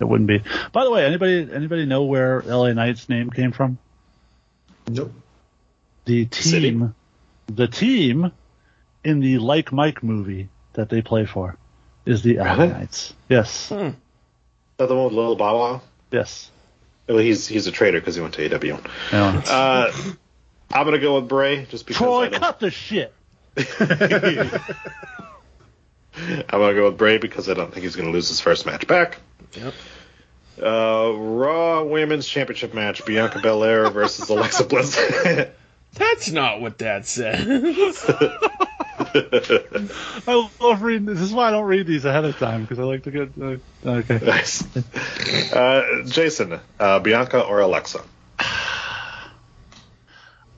it wouldn't be. By the way, anybody anybody know where LA Knight's name came from? Nope. The team, the team in the Like Mike movie that they play for is the LA Really? Knights. Yes. Is that the one with Little Bow Wow? Yes. Well, he's he's a traitor because he went to AW. Yeah. Uh, I'm gonna go with Bray just because. I Troy, cut the shit. I'm gonna go with Bray because I don't think he's gonna lose his first match back. Yep. Uh, Raw Women's Championship match: Bianca Belair versus Alexa Bliss. That's not what that said. I love reading. This is why I don't read these ahead of time because I like to get. Uh, okay. nice. Uh, Jason, uh, Bianca or Alexa?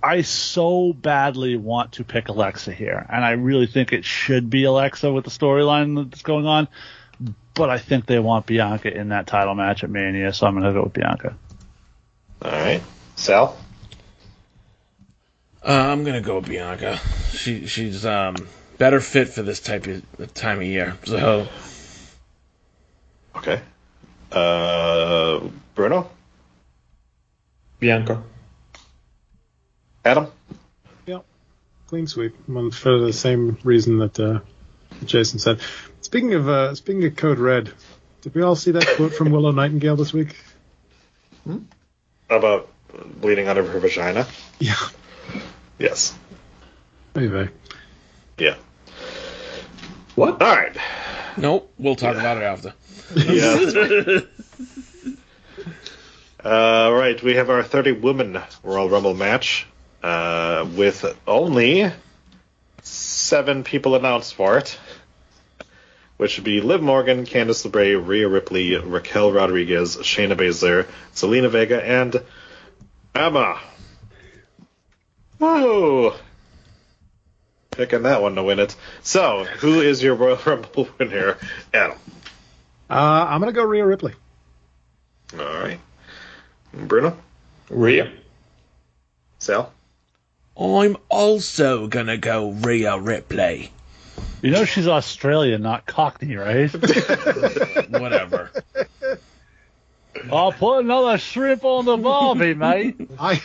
I so badly want to pick Alexa here, and I really think it should be Alexa with the storyline that's going on. But I think they want Bianca in that title match at Mania, so I'm going to go with Bianca. All right, Sal. Uh, I'm gonna go with Bianca. She she's um better fit for this type of time of year. So Okay. Uh, Bruno. Bianca. Adam. Yep. Clean sweep. Well, for the same reason that uh, Jason said. Speaking of uh, speaking of Code Red, did we all see that quote from Willow Nightingale this week? About bleeding out of her vagina. Yeah. Yes. Maybe. Yeah. What? All right. nope, we'll talk about it after. Yeah. that's uh, right. We have our 30 women Royal Rumble match uh, with only seven people announced for it, which would be Liv Morgan, Candice LeRae, Rhea Ripley, Raquel Rodriguez, Shayna Baszler, Zelina Vega, and Emma. Whoa! Picking that one to win it. So, who is your Royal Rumble winner, Adam? Uh, I'm gonna go Rhea Ripley. All right. Bruno? Rhea. Sal? I'm also gonna go Rhea Ripley. You know she's Australian, not Cockney, right? Whatever. I'll put another shrimp on the barbie, mate. I,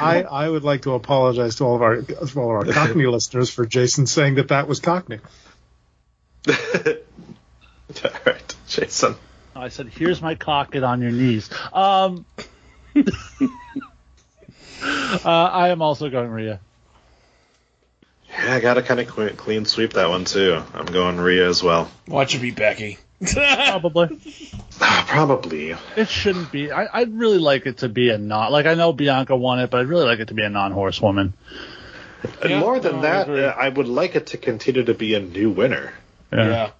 I I would like to apologize to all of our to all of our Cockney listeners for Jason saying that that was Cockney. All right, Jason. I said, "Here's my cock, get on your knees." Um, uh, I am also going Rhea. Yeah, I gotta kind of clean, clean sweep that one too. I'm going Rhea as well. Watch it be Becky. Probably. Ah, Probably. It shouldn't be. I, I'd really like it to be a non. Like I know Bianca won it, but I'd really like it to be a non-horsewoman. And Yeah, more than no, that, agree. uh, I would like it to continue to be a new winner. yeah.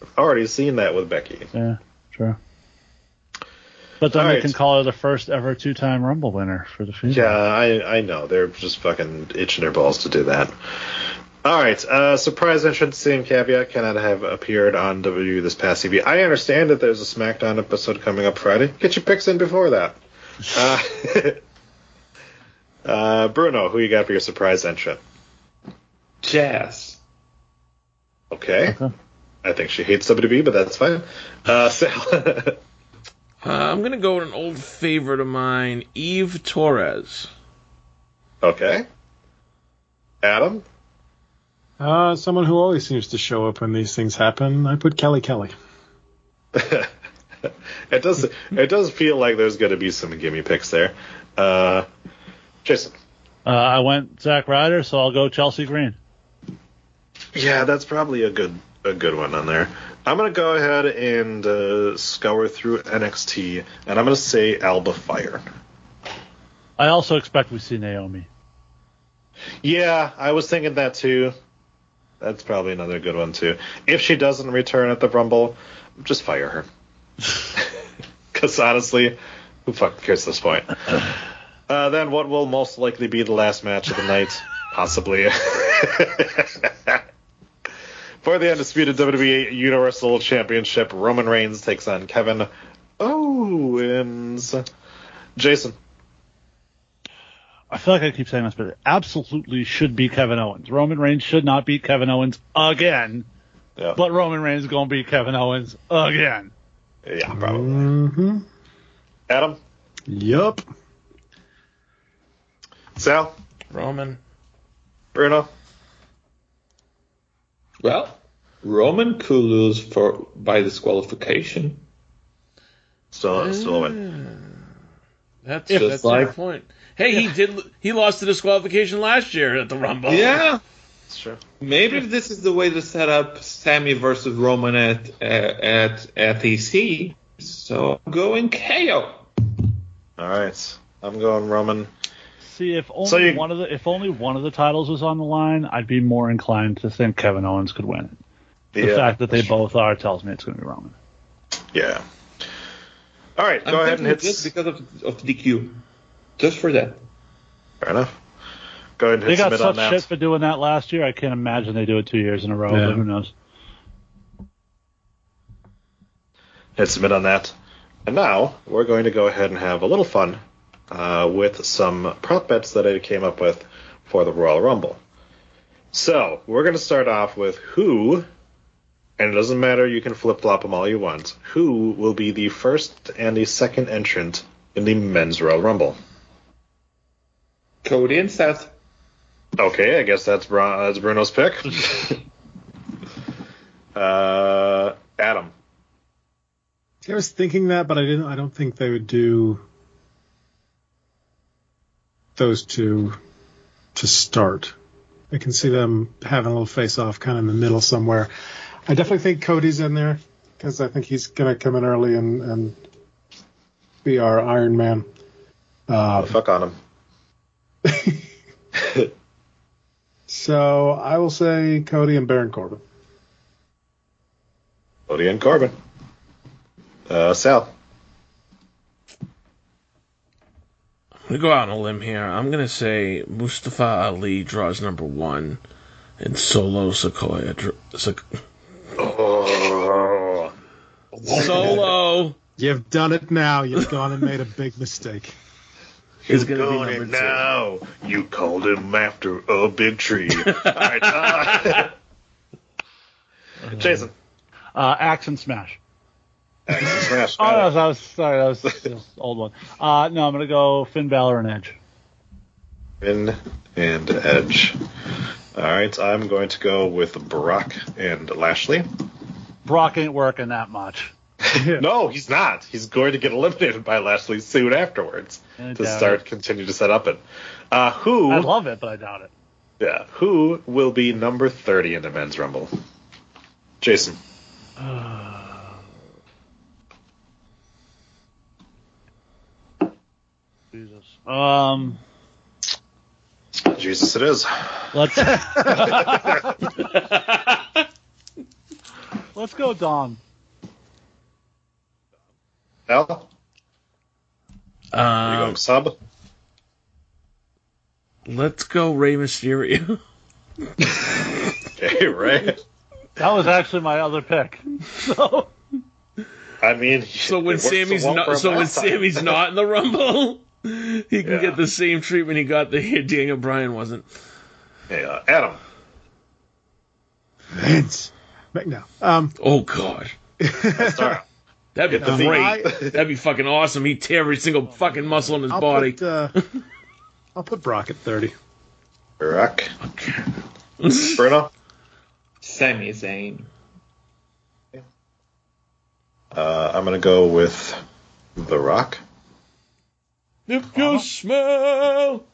I've already seen that with Becky. Yeah, sure. But then All they right. can call her the first ever two-time Rumble winner for the female. Yeah, I I know they're just fucking itching their balls to do that. All right, uh, surprise entrance. Same caveat cannot have appeared on WWE this past TV. I understand that there's a SmackDown episode coming up Friday. Get your picks in before that. Uh, uh, Bruno, who you got for your surprise entrant? Jazz. Okay. Okay. I think she hates WWE, but that's fine. Uh, Sal. Uh, I'm gonna go with an old favorite of mine, Eve Torres. okay. Adam. Uh, someone who always seems to show up when these things happen. I put Kelly Kelly. it does. It does feel like there's going to be some gimme picks there. Uh, Jason. Uh, I went Zack Ryder, so I'll go Chelsea Green. Yeah, that's probably a good a good one on there. I'm gonna go ahead and uh, scour through NXT, and I'm gonna say Alba Fyre. I also expect we see Naomi. Yeah, I was thinking that too. That's probably another good one too. If she doesn't return at the Rumble, just fire her. Because honestly, who fucking cares at this point? Uh, then what will most likely be the last match of the night? Possibly. For the undisputed WWE Universal Championship, Roman Reigns takes on Kevin Owens. Jason. I feel like I keep saying this, but it absolutely should be Kevin Owens. Roman Reigns should not beat Kevin Owens again. Yeah. But Roman Reigns is going to beat Kevin Owens again. Yeah, probably. Mm-hmm. Adam? Yup. Sal? Roman. Bruno? Well, Roman could lose for by disqualification. Still, still a win. That's Just that's like- a point. Hey, he did. He lost the disqualification last year at the Rumble. Yeah, That's true. maybe this is the way to set up Sami versus Roman at uh, at at EC. So I'm going KO. All right. I'm going Roman. See, if only So you- one of the if only one of the titles was on the line, I'd be more inclined to think Kevin Owens could win it. The Yeah, fact that they both are tells me it's going to be Roman. Yeah. All right, I'm go ahead and thinking hit. just because of, of DQ, just for that. Fair enough. Go ahead and They hit got submit on such shit for doing that last year. I can't imagine they do it two years in a row. Yeah. But who knows? hit submit on that. And now we're going to go ahead and have a little fun uh, with some prop bets that I came up with for the Royal Rumble. So we're going to start off with who, and it doesn't matter, you can flip flop them all you want. Who will be the first and the second entrant in the men's Royal Rumble? Cody and Seth. Okay, I guess that's, Bru- that's Bruno's pick. uh, Adam. I was thinking that, but I didn't. I don't think they would do those two to start. I can see them having a little face off kind of in the middle somewhere. I definitely think Cody's in there because I think he's going to come in early and, and be our Iron Man. Uh, Fuck on him. so I will say Cody and Baron Corbin. Cody and Corbin. Uh, Sal. Gonna go out on a limb here. I'm gonna say Mustafa Ali draws number one, and Solo Sequoia. Dr- Sek- Oh. Solo You've done it now. You've gone and made a big mistake. is gonna be Going number in two. now. You called him after a big tree. All right. Uh, Jason. Uh, Axe and Smash. Smash. Oh, no, that was sorry, that was the old one. Uh, no, I'm gonna go Finn Balor and Edge. Finn and Edge. All right. I'm going to go with Brock and Lashley. Brock ain't working that much. No, he's not. He's going to get eliminated by Lashley soon afterwards I to start it. continue to set up it. Uh, who? I love it, but I doubt it. Yeah. Who will be number 30 in the men's rumble? Jason. Jesus. Um, Jesus, it is. let's let's go Dom. Al? you Um, going sub? let's go Rey Mysterio. Okay, right. That was actually my other pick. So I mean, So when it worked so Sami's not, so when time. Sami's not in the Rumble, he can Yeah. get the same treatment he got the year Daniel Bryan wasn't. Hey, uh, Adam. Vince. McMahon. Um, Oh God, that'd Get the be feet. great. That'd be fucking awesome. He'd tear every single fucking muscle in his I'll body. put uh, I'll put Brock at thirty. Rock. Bruno. Sami Zayn. Uh, I'm gonna go with The Rock. If you smell.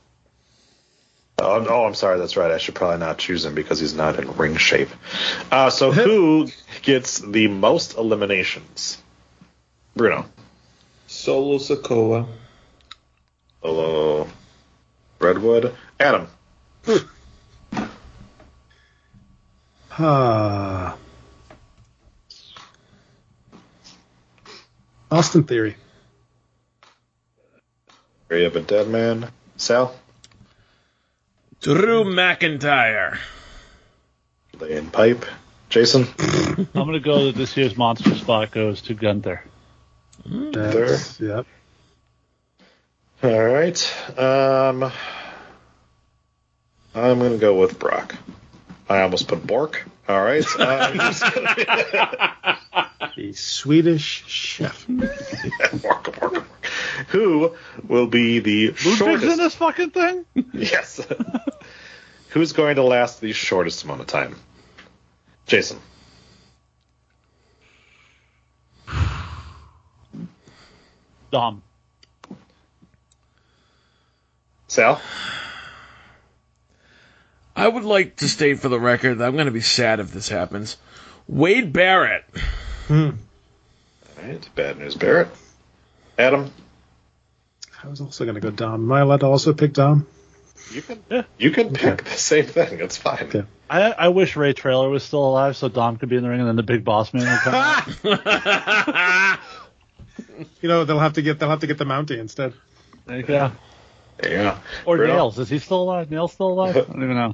Oh, no, I'm sorry. That's right. I should probably not choose him because he's not in ring shape. Uh, so who gets the most eliminations? Bruno. Solo Sikoa. Hello. Redwood. Adam. Uh, Austin Theory. Area of a dead man. Sal. Drew McIntyre. Laying pipe. Jason. I'm gonna go that this year's monster spot goes to Gunther. That's, yep. All right. Um, I'm going to go with Brock. I almost put Bork. All right. Uh, who's The Swedish chef. Bork, Bork, Bork. Who will be the Ludwig's in this fucking thing? Yes. Who's going to last the shortest amount of time? Jason. Dom. Sal. I would like to state for the record that I'm going to be sad if this happens. Wade Barrett. Hmm. All right. Bad news, Barrett. Adam. I was also going to go Dom. Am I allowed to also pick Dom? You can. yeah. You can pick the same thing. It's fine. Okay. I, I wish Ray Traylor was still alive so Dom could be in the ring and then the big boss man would come out. You know they'll have to get they'll have to get the Mountie instead. There you go. Yeah. Or Bruno? Nails. Is he still alive? Nails still alive? I don't even know.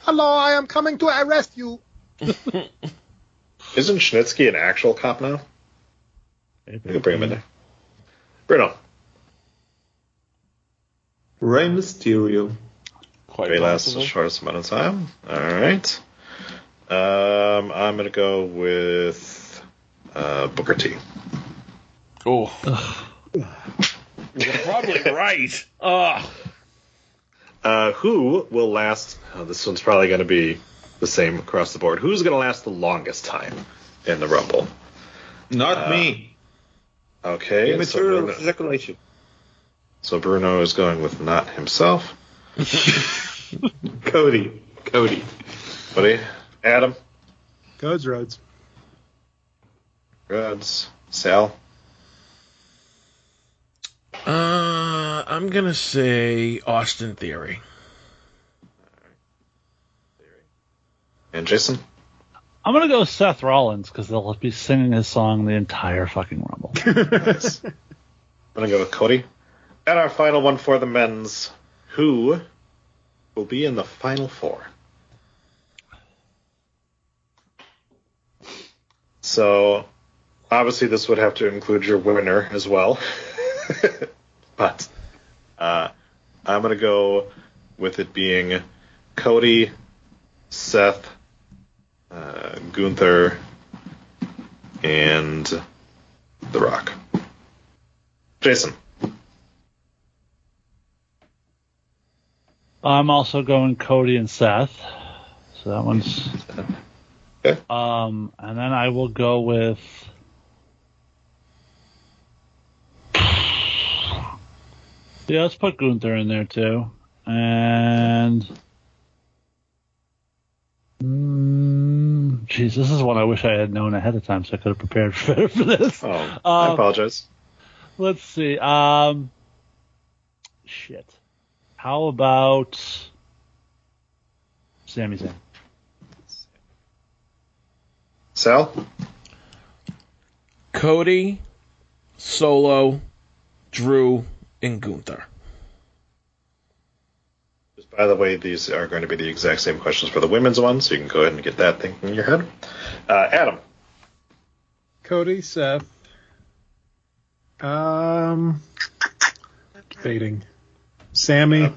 Hello, I am coming to arrest you. Isn't Schnitzky an actual cop now? You can bring him in there. Bruno. Rey Mysterio. Quite Very last the shortest amount of time. All right. Um, I'm going to go with uh, Booker T. Oh. You're probably right. Ugh. Uh, who will last? Oh, this one's probably going to be the same across the board. Who's going to last the longest time in the Rumble? Not Uh, me. Okay. So Immaterial Bruno, ejaculation. So Bruno is going with not himself. Cody. Cody. Buddy. Adam. Codes Rhodes. Rhodes. Sal. Uh, I'm going to say Austin Theory. And Jason. I'm gonna go Seth Rollins because they'll be singing his song the entire fucking rumble. I'm going to go with Cody. And our final one for the men's. Who will be in the final four? So, obviously, this would have to include your winner as well. but uh, I'm going to go with it being Cody, Seth, uh, Gunther, and The Rock. Jason. I'm also going Cody and Seth. So that one's. Okay. Um, and then I will go with. Yeah, let's put Gunther in there too. And. Mm, Jeez, this is one I wish I had known ahead of time so I could have prepared better for this. Oh, I Um, apologize. Let's see. Um, shit. How about Sami Zayn? Sal? Cody, Solo, Drew, and Gunther. By the way, these are going to be the exact same questions for the women's one, so you can go ahead and get that thing in your head. Uh, Adam. Cody, Seth. Um, debating. Sami.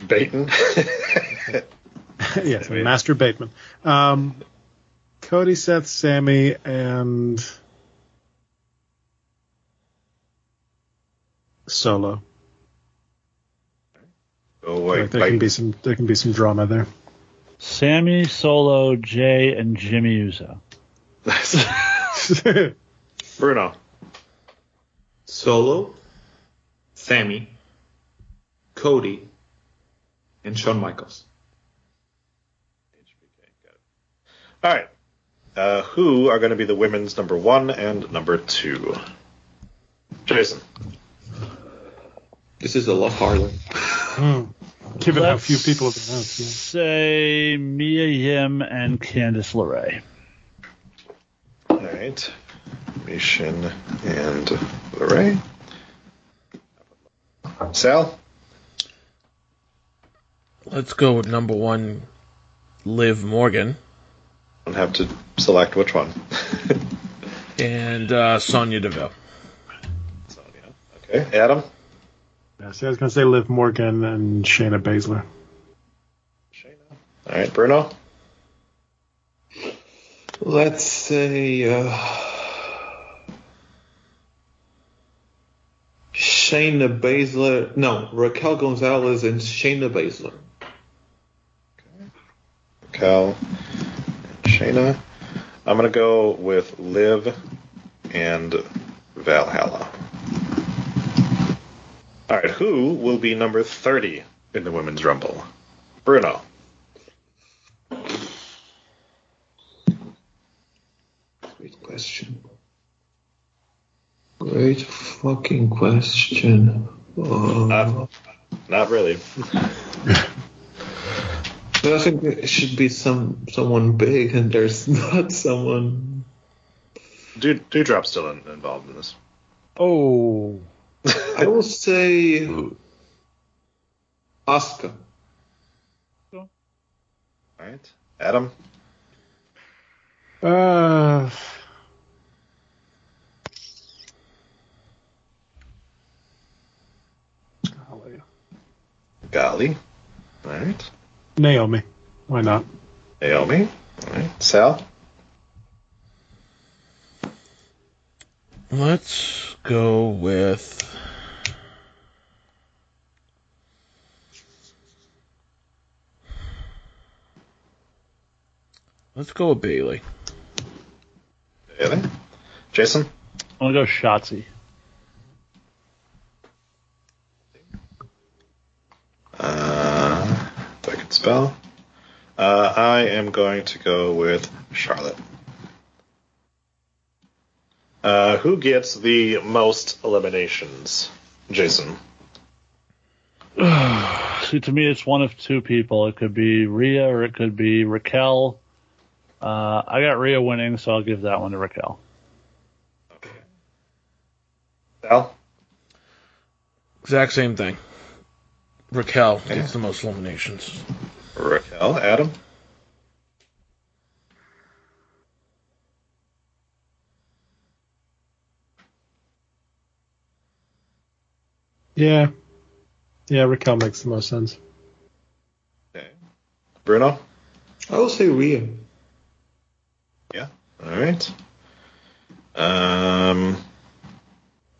Baton. yes, Master Bateman. Um, Cody, Seth, Sami, and Solo. Oh Like, wait, there can be some there can be some drama there. Sami, Solo, Jey, and Jimmy Uso. Bruno. Solo, Sami, Cody, and Shawn Michaels. All right. Uh, who are going to be the women's number one and number two? Jason. This is a lot harder. Given how Let's few people have announced. Yeah. Say Mia Yim and Candice LeRae. All right. Mission and Lorraine. Sal. Let's go with number one, Liv Morgan, Don't have to select which one. and uh, Sonya Deville. Sonya. Okay. Adam. Yeah, see, I was going to say Liv Morgan and Shayna Baszler. Shayna. All right, Bruno. Let's say uh, Shayna Baszler. No, Raquel Gonzalez and Shayna Baszler. Cal, Shayna. I'm gonna go with Liv and Valhalla. All right, who will be number 30 in the women's rumble? Bruno. Great question. Great fucking question. Uh, Uh, not really. I think it should be some someone big, and there's not someone. Dude, Dewdrop's still in, involved in this. Oh. I will say Oscar. All right, Adam. Uh, golly. Golly. All right. Naomi. Why not? Naomi. All right. Sal. Let's go with. Let's go with Bayley. Bayley. Jason. I'm gonna go Shotzi. Uh, if I can spell. Uh, I am going to go with Charlotte. Uh, who gets the most eliminations? Jason. See, to me, it's one of two people. It could be Rhea or it could be Raquel. Uh, I got Rhea winning, so I'll give that one to Raquel. Okay. Sal. Exact same thing. Raquel gets the most eliminations. Raquel. Adam. Yeah. Yeah, Raquel makes the most sense. Okay. Bruno. I will say Rhea. Yeah. All right. Um,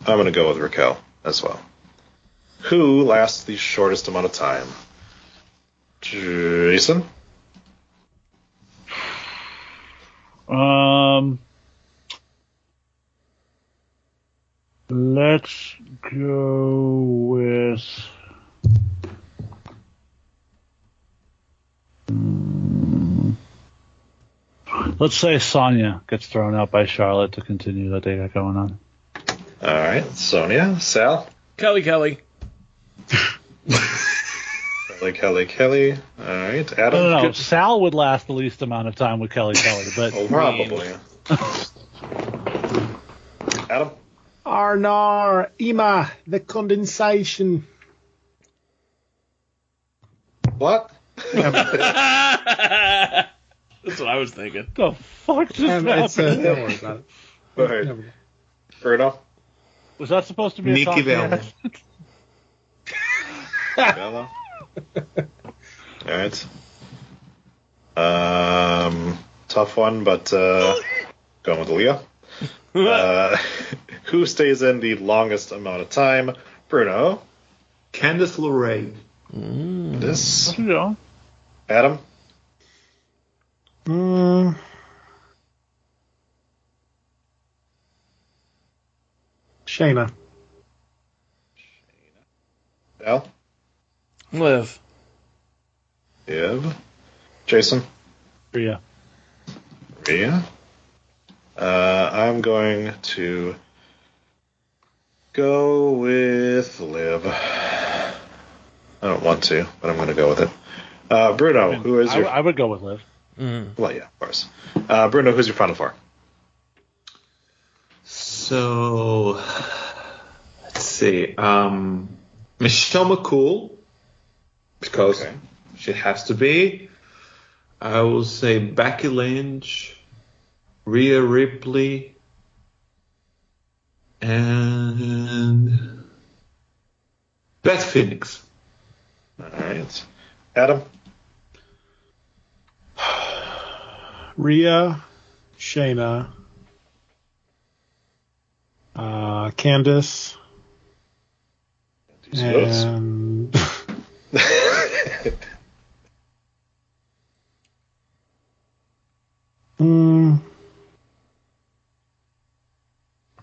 I'm going to go with Raquel as well. Who lasts the shortest amount of time? Jason. Um, let's go with. Hmm. Let's say Sonya gets thrown out by Charlotte to continue that they got going on. All right. Sonya. Sal. Kelly Kelly. Kelly, Kelly, Kelly. All right. Adam. No, no, no. Sal would last the least amount of time with Kelly Kelly, but Oh, probably. Adam. Arnar, Ima, the condensation. What? That's what I was thinking. The fuck just Um, it's, uh, happened? don't worry about it. Go ahead. Bruno. Was that supposed to be a Nikki Bella. Bella. All right. Um, tough one, but uh, going with Leah. Uh, who stays in the longest amount of time? Bruno. Candice LeRae. This. Yeah. Adam. Mm. Shayna. Al. Liv. Iv. Jason. Rhea. Rhea. Uh, I'm going to go with Liv. I don't want to, but I'm going to go with it. Uh, Bruno, who is I, your? I would go with Liv. Well, yeah, of course. Uh, Bruno, who's your final four? So let's see. Um, Michelle McCool, because Okay. she has to be. I will say Becky Lynch, Rhea Ripley, and Beth Phoenix. All right. Adam. Rhea, Shayna, uh, Candice, and mm,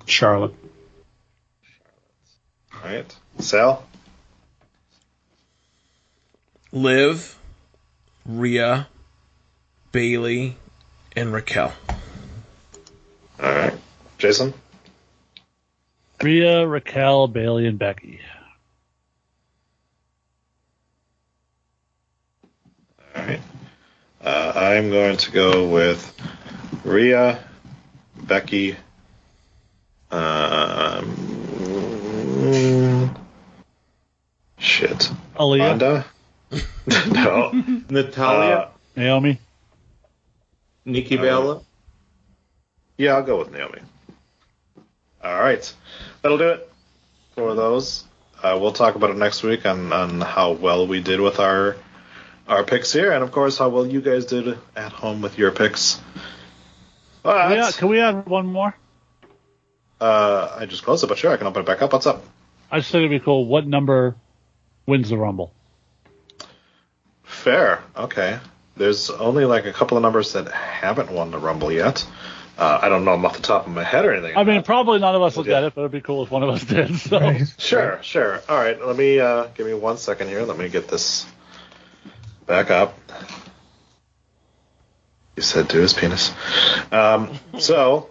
Charlotte. All right. Sal? Liv, Rhea, Bayley, and Raquel. All right. Jason? Rhea, Raquel, Bayley, and Becky. All right. Uh, I'm going to go with Rhea, Becky, um, shit. Aaliyah. Ronda? no. Natalya, Uh, Naomi. Nikki Bella. yeah, I'll go with Naomi. All right. That'll do it for those. Uh, we'll talk about it next week on, on how well we did with our our picks here, and of course how well you guys did at home with your picks. But, Can we, add, can we add one more? uh, I just closed it, but sure, I can open it back up. What's up? I just think it'd be cool. What number wins the Rumble? Fair. Okay. There's only like a couple of numbers that haven't won the Rumble yet. Uh, I don't know them off the top of my head or anything. I mean, probably none of us will Yeah. get it, but it'd be cool if one of us did. So. Sure, sure. All right, let me uh, give me one second here. Let me get this back up. He said to his penis. Um, so,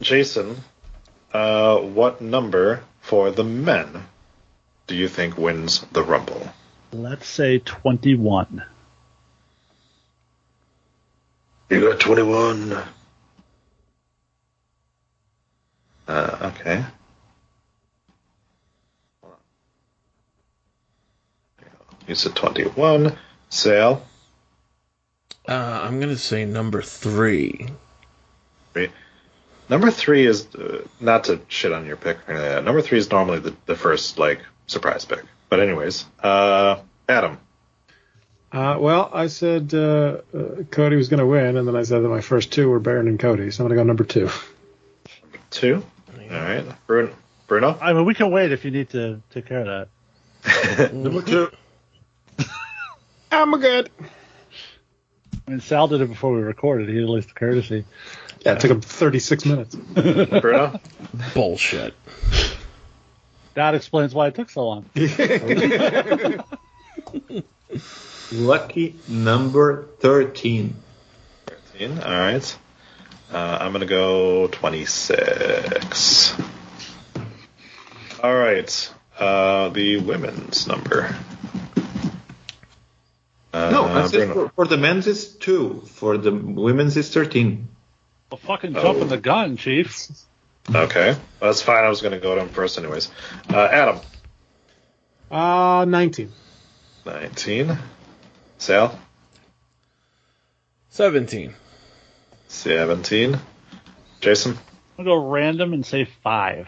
Jason, uh, what number for the men do you think wins the Rumble? Let's say 21. You got 21. Uh, okay. You a 21. Sale. Uh, I'm gonna say number three. Three. Number three is uh, not to shit on your pick. or anything. Number three is normally the, the first like surprise pick. But anyways, uh, Adam. Uh, well, I said uh, uh, Cody was going to win, and then I said that my first two were Baron and Cody, so I'm going to go number two. Two. All right. Bruno. Bruno. I mean, we can wait if you need to take care of that. Number two. I'm good. I mean, Sal did it before we recorded. He had at least the courtesy. Yeah, it took him 36 minutes. Bruno. Bullshit. That explains why it took so long. Lucky number 13. 13. All right. Uh, I'm going to go 26. All right. Uh, the women's number. Uh, no, I said for, for the men's is 2. For the women's is 13. Well, fucking jumping Oh. the gun, Chief. Okay. Well, that's fine. I was going to go to him first, anyways. Uh, Adam. Uh, 19. 19. Sal. Seventeen. 17. Jason. I'm going to go random and say five.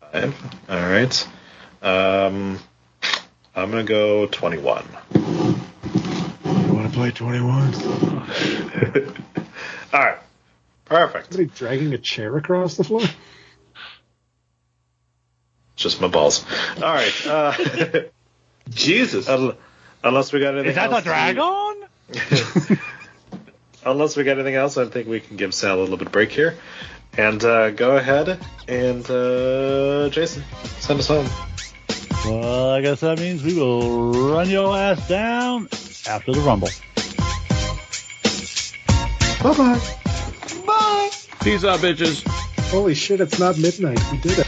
Five. All right. Um, I'm going to go 21. You want to play 21? All right. Perfect. Somebody dragging a chair across the floor? Just my balls. All right. Uh, Jesus. un- unless we got anything Is that the else. dragon? Unless we got anything else, I think we can give Sal a little bit of break here. And uh, go ahead and, uh, Jason, send us home. Well, I guess that means we will run your ass down after the Rumble. Bye-bye. Bye! Peace out, bitches. Holy shit, it's not midnight. We did it.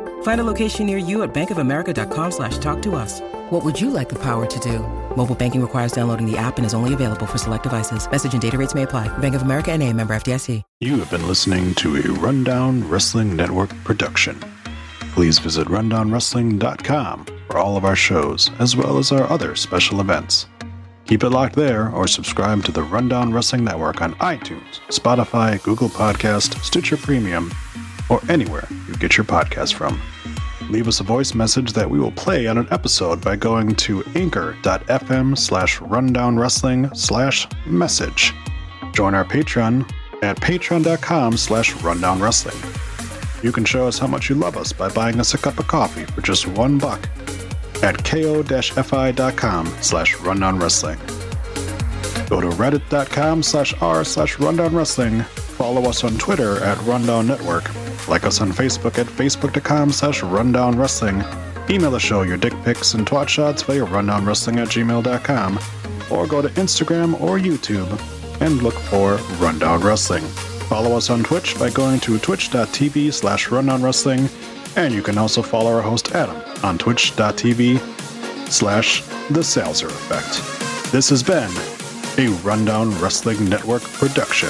Find a location near you at bankofamerica.com slash talk to us. What would you like the power to do? Mobile banking requires downloading the app and is only available for select devices. Message and data rates may apply. Bank of America and a member FDIC. You have been listening to a Rundown Wrestling Network production. Please visit rundownwrestling.com for all of our shows, as well as our other special events. Keep it locked there or subscribe to the Rundown Wrestling Network on iTunes, Spotify, Google Podcast, Stitcher Premium, or anywhere you get your podcast from. Leave us a voice message that we will play on an episode by going to anchor.fm slash rundown wrestling slash message. Join our Patreon at patreon.com slash rundown wrestling. You can show us how much you love us by buying us a cup of coffee for just one buck at ko-fi.com slash rundown wrestling. Go to reddit.com slash r slash rundown wrestling. Follow us on Twitter at Rundown Network. Like us on Facebook at facebook.com slash rundown wrestling. Email the show your dick pics and twat shots via rundownwrestling at gmail.com. Or go to Instagram or YouTube and look for Rundown Wrestling. Follow us on Twitch by going to twitch.tv slash rundown wrestling. And you can also follow our host Adam on twitch.tv slash the Salzer Effect. This has been a Rundown Wrestling Network production.